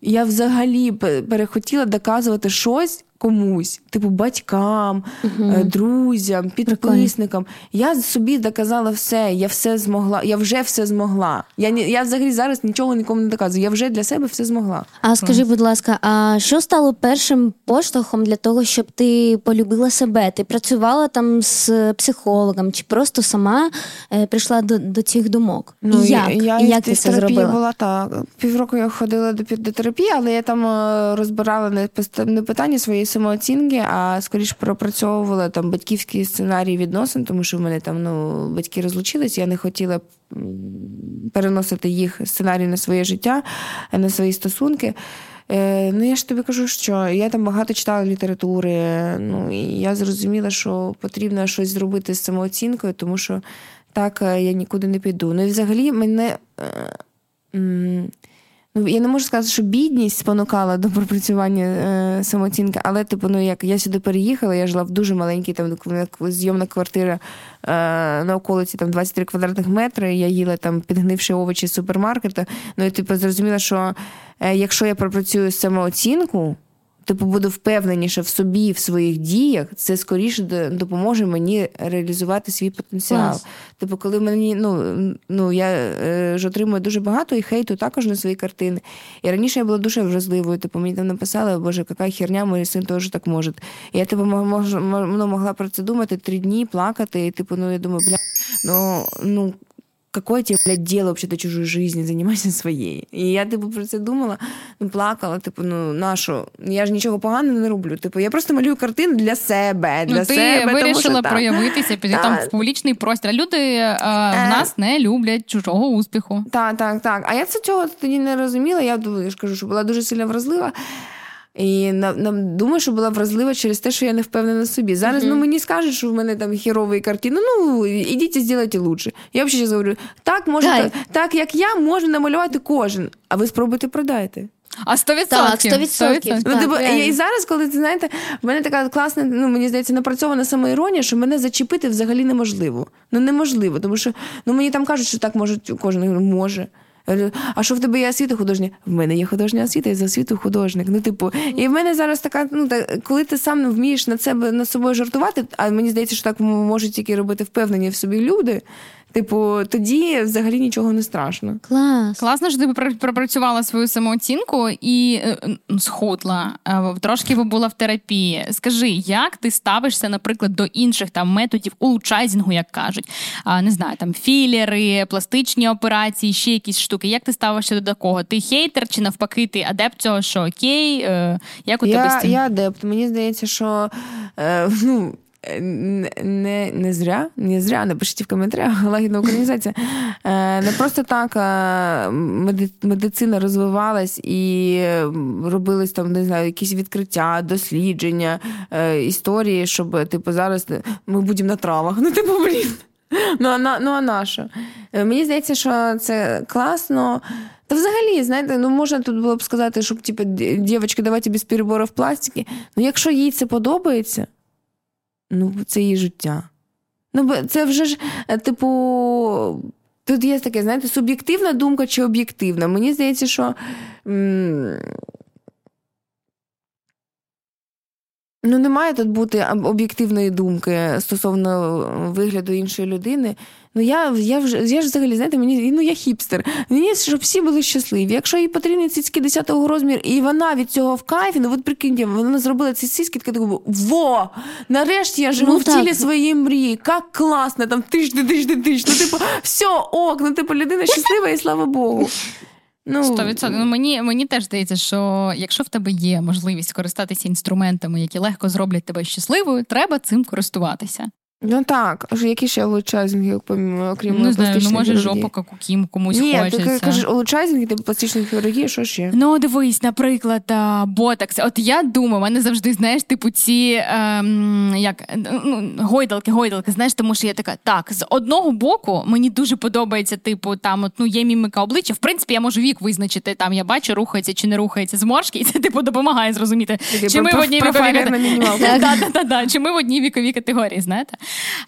я взагалі перехотіла доказувати щось комусь, типу батькам, угу. друзям, підписникам. Прикольно. Я собі доказала все, я все змогла, я вже все змогла. Я я взагалі зараз нічого нікому не доказую. Я вже для себе все змогла. А скажи, будь ласка, а що стало першим поштовхом для того, щоб ти полюбила себе? Ти працювала там з психологом, чи просто сама е, прийшла до до цих думок? Ну, І як я, І як ти це зробила? була так. Півроку я ходила до, до терапії, але я там е, розбирала не, не питання своєї самооцінки, а скоріш пропрацьовувала там батьківський сценарій відносин, тому що в мене там ну, батьки розлучились, я не хотіла переносити їх сценарій на своє життя, на свої стосунки. Е, Ну, я ж тобі кажу, що я там багато читала літератури. Ну і я зрозуміла, що потрібно щось зробити з самооцінкою, тому що так е, я нікуди не піду. Ну і взагалі мене. Е, я не можу сказати, що бідність спонукала до пропрацювання е, самооцінки, але типу, ну як я сюди переїхала, я жила в дуже маленькій там зйомна квартира е, на околиці там 23 квадратних метри. Я їла там підгнивши овочі з супермаркету. Ну і типу зрозуміла, що е, якщо я пропрацюю самооцінку типу буду впевненіше в собі, в своїх діях, це скоріше допоможе мені реалізувати свій потенціал. Yes. Типу, коли мені ну ну я е, ж отримую дуже багато і хейту також на свої картини. І раніше я була дуже вразливою. Типу, мені там написали, боже, яка херня, мій син теж так може. І я типу, мож, ну, могла про це думати три дні, плакати. І типу, ну я думаю, бля, ну ну какое тебе, блядь, дело вообще до чужой жизни, занимайся своєю. І я, типу, про це думала, ну, плакала, типу, ну, на що? Я ж нічого поганого не роблю. Типу, я просто малюю картину для себе. для ну, ти себе, вирішила тому, що, проявитися, піти там в публічний простір. Люди е, в нас не люблять чужого успіху. Так, так, так. А я це цього тоді не розуміла. Я я ж кажу, що була дуже сильно вразлива. І на, на, думаю, що була вразлива через те, що я не впевнена в собі. Зараз mm-hmm. ну, мені скажуть, що в мене там хірові картини. Ну, ідіть і зробіть лучше. Я взагалі говорю, так, може, так, так як я, можна намалювати кожен, а ви спробуйте продайте. А 100%. Так, 100%. 100%. Ну, типу, і зараз, коли ти знаєте, в мене така класна, ну мені здається, напрацьована самоіронія, що мене зачепити взагалі неможливо. Ну неможливо, тому що ну мені там кажуть, що так може кожен може. А що в тебе є освіта художня? В мене є художня освіта, я за освіту художник. Ну, типу, і в мене зараз така, ну так, коли ти сам вмієш над себе над собою жартувати, а мені здається, що так можуть тільки робити впевнені в собі люди. Типу, тоді взагалі нічого не страшно. Клас. Класно, що ти пропрацювала свою самооцінку і е, схудла. Е, трошки була в терапії. Скажи, як ти ставишся, наприклад, до інших там методів улучшайзінгу, як кажуть, а, не знаю, там філери, пластичні операції, ще якісь штуки. Як ти ставишся до такого? Ти хейтер чи навпаки, ти адепт цього, що окей? Е, як у я, тебе з цим? Я адепт. Мені здається, що е, ну, не не зря, не зря напишіть в коментарях, лагідна українізація. Е, не просто так е, медицина розвивалась і робились там, не знаю, якісь відкриття, дослідження, е, історії, щоб типу зараз ми будемо на травах. Ну, типу, блін. Ну, а ну, а на? Е, Мені здається, що це класно. Та взагалі, знаєте, ну можна тут було б сказати, щоб типу, дівчатки, давайте без переборів пластики. Ну, якщо їй це подобається, ну це її життя. Ну, це вже ж, е, типу, тут є таке, знаєте, суб'єктивна думка чи об'єктивна. Мені здається, що. М- Ну, не має тут бути об'єктивної думки стосовно вигляду іншої людини. Ну, я, я, вже, я ж взагалі, знаєте, мені ну я хіпстер. Мені щоб всі були щасливі. Якщо їй потрібні цицьки 10-го розміру, і вона від цього в кайфі, ну от прикиньте, вона зробила ці сіськи, така думаю, во! Нарешті я живу Ну, в так. тілі своєї мрії. Як класно, там тижди, тижди, тижди. Ну, типу, все, ок, ну типу, людина щаслива і слава Богу. Ну, 100%. Ну, мені, мені теж здається, що якщо в тебе є можливість користатися інструментами, які легко зроблять тебе щасливою, треба цим користуватися. Ну так, а які ще улучшайзинги, помимо, окрім не знаю, ну може хірургії? жопа, як у кім комусь Ні, хочеться. ти кажеш улучшайзинги, типу пластичної хірургії, що ще? Ну, дивись, наприклад, ботокс. От я думаю, в мене завжди, знаєш, типу, ці ем, як ну, гойдалки, гойдалки, знаєш, тому що я така, так, з одного боку мені дуже подобається, типу, там от, ну, є мімика обличчя. В принципі, я можу вік визначити, там я бачу, рухається чи не рухається зморшки, і це типу допомагає зрозуміти, чи ми в одній віковій. Да-да-да, Чи ми в одній віковій категорії, знаєте?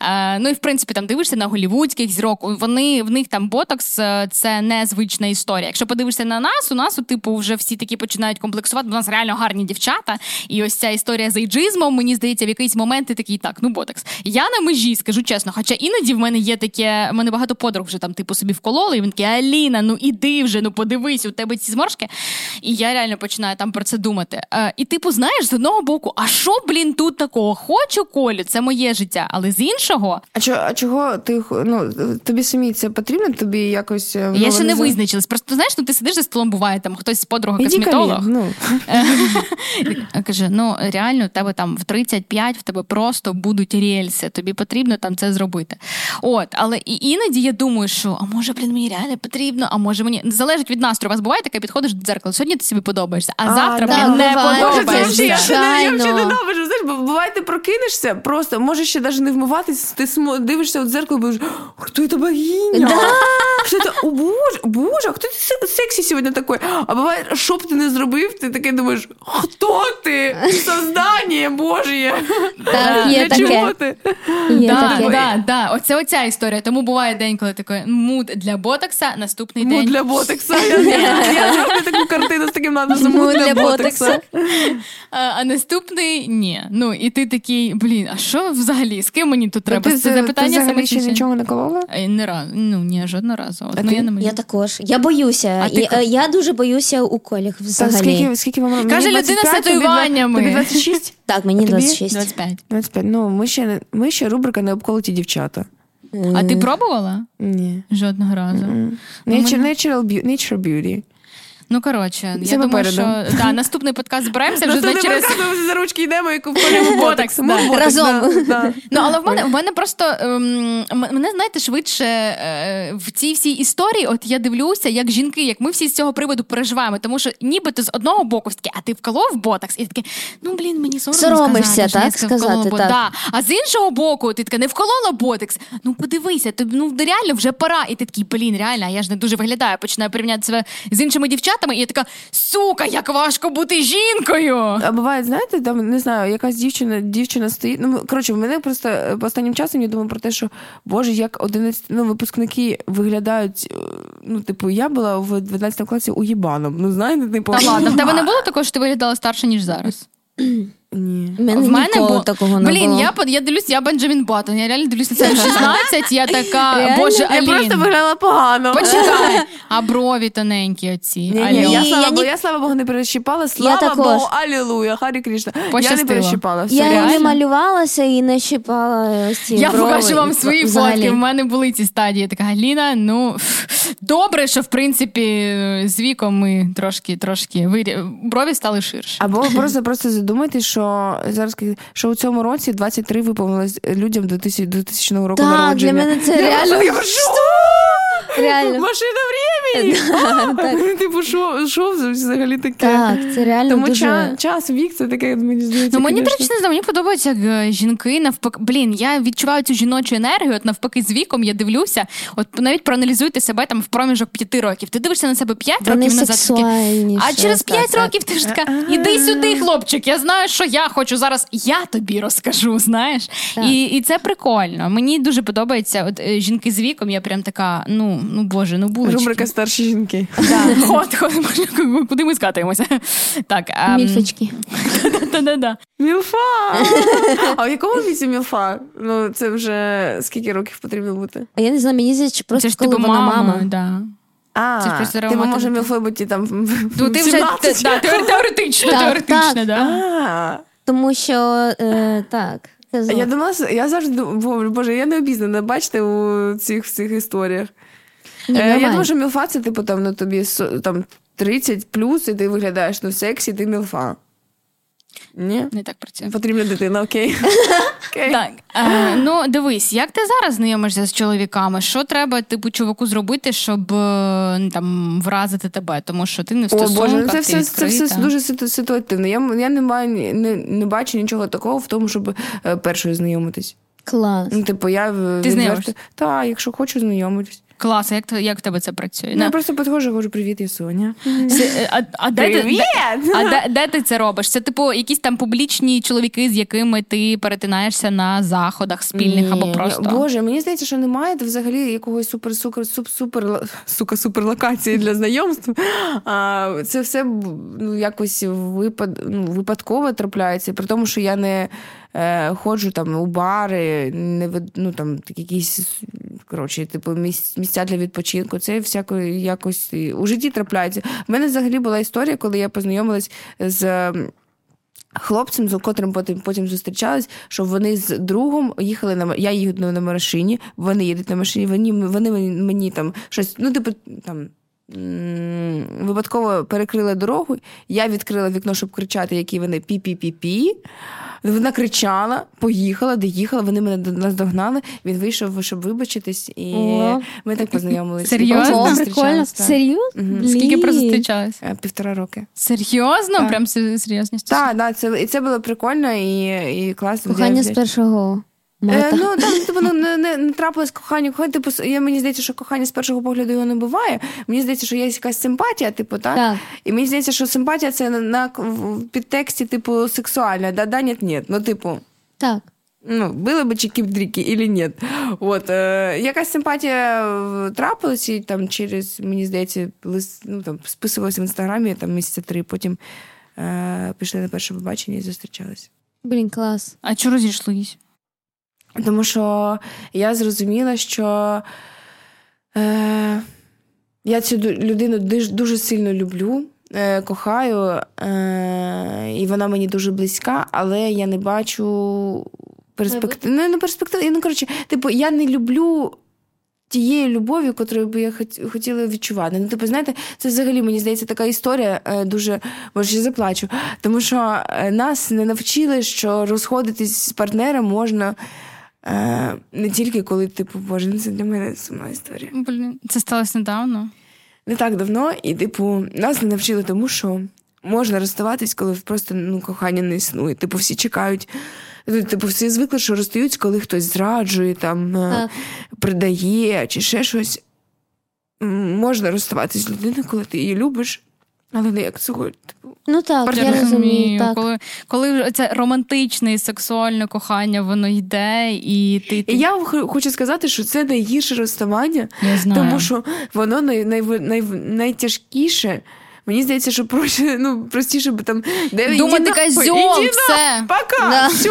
Е, ну і в принципі там дивишся на голівудських зірок. Вони в них там ботокс е, це незвична історія. Якщо подивишся на нас, у нас, у типу, вже всі такі починають комплексувати. бо У нас реально гарні дівчата. І ось ця історія з ейджизмом, мені здається, в якийсь момент ти такий так, ну ботокс. Я на межі, скажу чесно. Хоча іноді в мене є таке, в мене багато подруг вже там, типу, собі вкололи, і він такий, Аліна, ну іди вже, ну подивись, у тебе ці зморшки. І я реально починаю там про це думати. Е, і типу, знаєш, з одного боку, а що, блін, тут такого? Хочу колю, це моє життя. Але з іншого, А, чо, а чого ти ну, тобі самі це потрібно? Тобі якось е, я ну, ще не визначилась. Просто знаєш, ну ти сидиш за столом, буває там хтось з подруги Іди косметолог. ну. Каже: ну реально, в тебе там в 35 в тебе просто будуть рельси, тобі потрібно там це зробити. От, але і іноді я думаю, що а може, блін, мені реально потрібно, а може мені залежить від настрою. У вас буває таке, підходиш до дзеркала. Сьогодні ти собі подобаєшся, а, А, завтра да, мені не подобаєшся. я ще не- я Звичайно. взагалі ненавиджу. Знаєш, бо буває, ти прокинешся, просто можеш ще навіть не вмиватися, ти смо- дивишся у дзеркало, будеш, хто це богиня? Хто це? О, боже, боже, хто ти сексі сьогодні такий? А буває, що б ти не зробив, ти таке думаєш, хто ти? Создання Божє. Так, є Для чого ти? Є Да, таке. да, да. Оце оця історія. Тому буває день, коли такий муд для ботокса, наступний Муд день. для ботекса. Я, я, я зроблю таку картину з таким надписом Муд муд для ботекса. А, а наступний ні. Ну і ти такий, блін, а що взагалі? З ким мені тут треба? Ти, Це ти запитання взагалі саме ще нічого не колола? Не раз, ну ні, жодного разу. От, А ну, ти? я, не Я також. Я боюся. А І, ти- е, я дуже боюся уколів Та взагалі. скільки, скільки вам років? Каже Мені людина з 25, татуюваннями. Тобі 26? Так, мені 26. 25. 25. Ну, ми ще, не- ми ще рубрика не обколоті дівчата. А ти пробувала? Ні. Жодного разу. Nature, natural beauty, nature beauty. Ну коротше, Це я думаю, що да, наступний подкаст збираємося вже через. подкаст ми за ручки йдемо і вколюємо ботекс. ботекс, Разом. Ну, але в мене в мене просто ем, мене знаєте швидше е, в цій всій історії. От я дивлюся, як жінки, як ми всі з цього приводу переживаємо. Тому що нібито з одного боку таке, а ти вколов ботокс, і таке, ну блін, мені соромно Соромишся, так, сказати, так. А з іншого боку, ти така не вколола ботекс. Ну подивися, ну реально вже пора. І ти такий, блін, реально, я ж не дуже виглядаю. Починаю порівняти себе з іншими дівчатами, і я така, сука, як важко бути жінкою. А буває, знаєте, там не знаю, якась дівчина, дівчина стоїть. Ну коротше, в мене просто е, останнім часом я думаю про те, що боже, як 11, ну, випускники виглядають. е, Ну, типу, я була в 12 класі уїбаном. Ну, знаєте, типу. Та ладно, в тебе не було такого, що ти виглядала старше, ніж зараз. Ні. В мене в мене ніколи такого не Блін, було. я, под- я дивлюсь, я Бенджамін Баттон. Я реально дивлюсь на це в 16, я така, Реально? боже, Я просто Алін. виглядала погано. Почекай, а брові тоненькі оці. Ні, ні, я, слава я Богу, я, слава Богу, не перещипала. Слава також. Богу, алілуя, Харі Крішна. Я не перещипала. Все, Я не малювалася і не щипала ось ці Я брови. покажу вам свої Взагалі. фотки. В мене були ці стадії. Я така Галіна. Ну добре, що в принципі з віком ми трошки, трошки вирі... брові стали ширше. Або просто просто задумайтесь, що зараз що у цьому році 23 виповнилось людям до 2000, до 2000 року Так, для мене це реально. Машина мені! Так. Типу, що, взагалі таке? Так, це реально Тому дуже... час, вік, це таке, мені здається. Ну мені до речі, не знаю, мені подобається, як е, жінки навпаки. Блін, я відчуваю цю жіночу енергію. От навпаки, з віком я дивлюся. От навіть проаналізуйте себе там в проміжок п'яти років. Ти дивишся на себе п'ять років назад. А через п'ять років ти ж така, іди сюди, хлопчик. Я знаю, що я хочу зараз. Я тобі розкажу. Знаєш, і, і це прикольно. Мені дуже подобається. От е, жінки з віком. Я прям така, ну ну боже, ну булочки. Старші жінки. От, от, куди ми скатуємося? Так, а, Міфочки. Да-да-да. Мілфа! А в якому віці мілфа? Ну, це вже скільки років потрібно бути? А я не знаю, мені здається, просто коли типу вона мама. Да. А, Це ж просто ти романтика. може мілфою бути там Ну, ти вже да, теоретично, теоретично, да. Тому що е, так. Це я думала, я завжди дум- боже, я не обізнана, бачите, у цих всіх історіях. Ні, Е, я думаю, що мілфа це типу там ну, тобі там 30 плюс, і ти виглядаєш ну, сексі, ти мілфа. Ні? Не так працює. Потрібна дитина, окей. окей. Так, е, ну дивись, як ти зараз знайомишся з чоловіками? Що треба, типу, чуваку зробити, щоб е, ну, там вразити тебе? Тому що ти не в О, Боже, це ти все, це все дуже ситу- ситуативно. Я, я не, маю, не, не бачу нічого такого в тому, щоб е, першою знайомитись. Клас. Ну, типу, я Ти знайомишся? Так, якщо хочу знайомитись. Клас, як, як в тебе це працює? Ну, я просто підходжу, кажу, привіт, я Соня. Е, а, а, де ти, Привіт! де, а де, де ти це робиш? Це типу якісь там публічні чоловіки, з якими ти перетинаєшся на заходах спільних або просто. Боже, мені здається, що немає взагалі якогось супер супер суп, супер сука супер локації для знайомств. А, це все ну, якось випад, ну, випадково трапляється, при тому, що я не е, ходжу там у бари, не ну, там якісь коротше, типу місця для відпочинку. Це всяко якось у житті трапляється. У мене взагалі була історія, коли я познайомилась з. Хлопцем, з котрим потім потім зустрічались, що вони з другом їхали на я їду на машині, вони їдуть на машині, вони, вони мені, мені там щось, ну, типу, там. Випадково перекрили дорогу, я відкрила вікно, щоб кричати, які вони пі-пі-пі-пі. Вона кричала, поїхала, доїхала, вони мене до нас догнали. Він вийшов, щоб вибачитись, і О. ми так познайомилися. Серйозно? Зустрічались, прикольно. Серйозно? Мгм. Скільки прозустрічались? Е, Півтора роки. Серйозно? Так. Прям се- серйозні стосунки? Так, це, і це було прикольно і, і класно. Кохання з першого Е, ну там типу, ну, не, не, не трапилось кохання. Кохання, типу, я, мені здається, що кохання з першого погляду його не буває. Мені здається, що є якась симпатія, типу, так? Так. І мені здається, що симпатія це на, на в підтексті, типу, сексуальна. Да, да, нет, нет. Ну, типу. Так. Ну, были бы чики-дрики или нет. От, е, якась симпатія трапилась, і там через, мені здається, лист, ну, там, списувалася в інстаграмі там місяця три, потім е, пішли на перше побачення і зустрічалися. Блін, клас. А чого розійшлись? Тому що я зрозуміла, що е, я цю людину дуже сильно люблю, е, кохаю, е, і вона мені дуже близька, але я не бачу перспектив. Ну, не перспектив. Ну, коротше, типу, я не люблю. Тієї любові, котрою би я хотіла відчувати. Ну, типу, знаєте, це взагалі мені здається така історія е, дуже може я заплачу. Тому що е, нас не навчили, що розходитись з партнером можна е, не тільки коли, типу, боже, ну це для мене сумна історія. Блін, це сталося недавно. Не так давно, і, типу, нас не навчили тому, що можна розставатись, коли просто ну, кохання не існує. Типу, всі чекають. Типу, всі звикли, що розстаються, коли хтось зраджує, там, е, Так. придає чи ще щось. Можна розставатись з людиною, коли ти її любиш, але не як цього. Типу, Ну так, Партнер я розумію. Так. Коли, коли вже це романтичне і сексуальне кохання, воно йде, і ти. ти... І я хочу сказати, що це найгірше розставання, Я знаю. тому що воно най, най, най, найтяжкіше. Мені здається, що проще, ну, простіше би там де Думати нахуй, все. Пока, Да. все.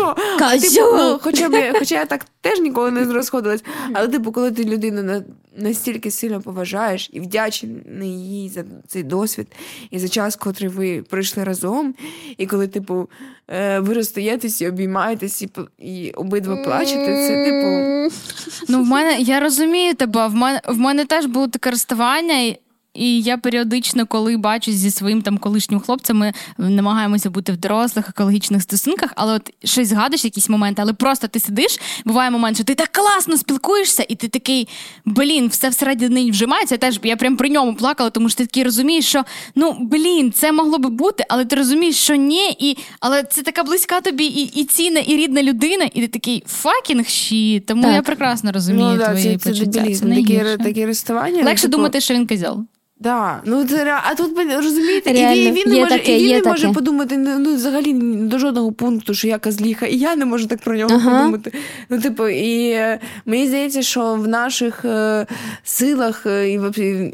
Типу, ну, хоча, б, хоча я так теж ніколи не розходилась. Але, типу, коли ти людину на, настільки сильно поважаєш і вдячний їй за цей досвід і за час, котрий ви пройшли разом, і коли, типу, е, ви розстаєтесь і обіймаєтесь, і, і обидва плачете, це типу. Ну, в мене я розумію тебе. В мене в мене теж було таке розставання. І, я періодично, коли бачу зі своїм там колишнім хлопцем, ми намагаємося бути в дорослих екологічних стосунках, але от щось згадуєш, якісь моменти, але просто ти сидиш. Буває момент, що ти так класно спілкуєшся, і ти такий блін, все всередині вжимається. Теж я прям при ньому плакала, тому що ти такий розумієш, що ну блін, це могло би бути, але ти розумієш, що ні, і але це така близька тобі і і цінна, і рідна людина, і ти такий fucking shit. Тому Так. я прекрасно розумію Ну, да, твої це, це почуття. дебілізм, Це такі, найгірше. такі розставання. Легше типу, думати, що він козьол. Да, ну це а тут розумієте, і Реально, він, і він не може, таке, і він не може подумати ну, ну, взагалі до жодного пункту, що я козліха, і я не можу так про нього Ага. подумати. Ну, типу, і е, мені здається, що в наших е, силах, е, і,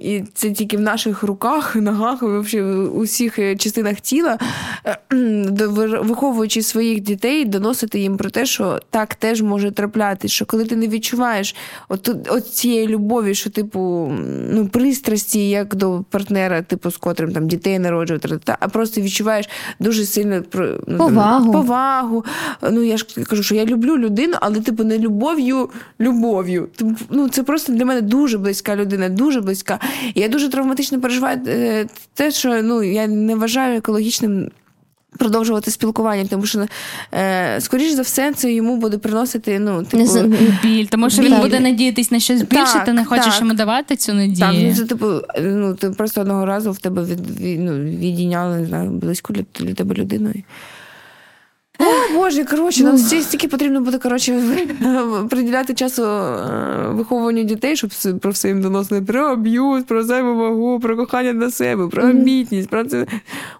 і це тільки в наших руках, ногах, і вообще в усіх е, частинах тіла, е, виховуючи своїх дітей, доносити їм про те, що так теж може траплятись, що коли ти не відчуваєш от, от цієї любові, що типу ну, пристрасті, як до партнера, типу, з котрим там дітей народжувати, та, а просто відчуваєш дуже сильно про повагу. там, Повагу. Ну я ж кажу, що я люблю людину, але типу не любов'ю, любов'ю. Типу, ну це просто для мене дуже близька людина, дуже близька. І я дуже травматично переживаю е, те, що ну я не вважаю екологічним. Продовжувати спілкування, тому що е, скоріш за все це йому буде приносити ну типу, Біль, тому що він буде надіятись на щось більше, Так, ти не хочеш так. йому давати цю надію. Так, ну це типу, ну ти просто одного разу в тебе від, від, ну, відійняли, не знаю, близьку для, для тебе людину. О, Боже, коротше, нам стільки, стільки потрібно буде коротше, приділяти часу е, виховуванню дітей, щоб про все їм доносили про аб'юз, про взаємовагу, про кохання до себе, про амбітність, про це.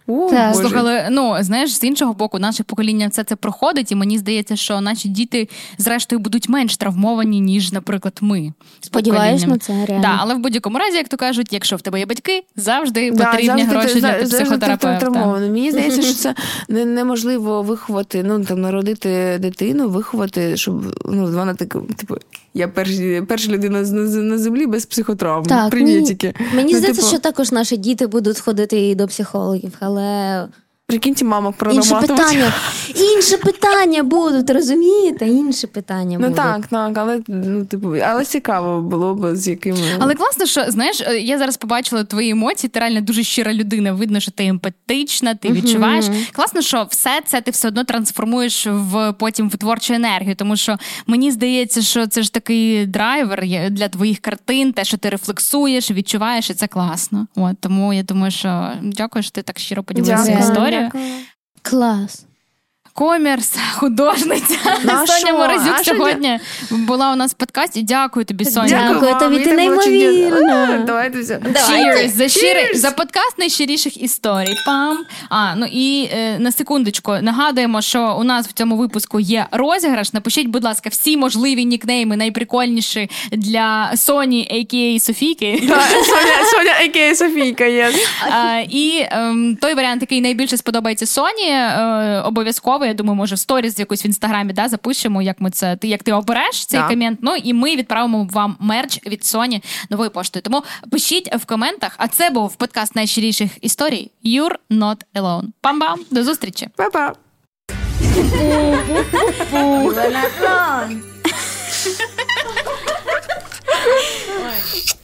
О, Так. Боже. Слухай, але ну знаєш, з іншого боку, наше покоління все це проходить, і мені здається, що наші діти, зрештою, будуть менш травмовані, ніж, наприклад, ми. Сподіваюсь на це, реально. Да, але в будь-якому разі, як то кажуть, якщо в тебе є батьки, завжди Да, потрібні завжди ти- гроші для за- завжди психотерапевта. Мені здається, що це не- неможливо виховати, ну там народити дитину, виховати, щоб ну вона так, типу, я перша, перша людина на землі без психотравм. Так, Привітики. Мені, мені Ну, здається, типу, що також наші діти будуть ходити і до психологів, але прикиньте, мамок інше пронаматувати. питання, інше питання будуть, розумієте? Інше питання Ну так, так, але ну, типу, але цікаво було б з якими. Але класно, що знаєш, е, я зараз побачила твої емоції. Ти реально дуже щира людина. Видно, що ти емпатична, ти відчуваєш. Класно, що все це ти все одно трансформуєш в потім в творчу енергію. Тому що мені здається, що це ж такий драйвер для твоїх картин, те, що ти рефлексуєш, відчуваєш, і це класно. От тому я думаю, що дякую, що ти так щиро поділилася Дякую. Клас. Комерс, художниця. Ну, а Соня? Морозюк А що сьогодні була у нас в подкасті. Дякую тобі, Соня. Дякую тобі, ти чудесно. А, Давайте все. Cheers! За, щирий, за подкаст найщиріших історій. Пам. А, ну і е, на секундочку нагадуємо, що у нас в цьому випуску є розіграш. Напишіть, будь ласка, всі можливі нікнейми, найприкольніші для Соні, а.к.а. Софійки. Да, Соня, Соня, а.к.а. Софійка є. А, і ем, той варіант, який найбільше сподобається Соні, е, обов'язково. Я думаю, може в сторіс якусь в інстаграмі да, запишемо, як ми це ти як ти обереш цей Так. комент. Ну і ми відправимо вам мерч від Соні новою поштою. Тому пишіть в коментах. А це був подкаст найщиріших історій. You're not alone. Пам-бам! До зустрічі! Па-па. You not alone.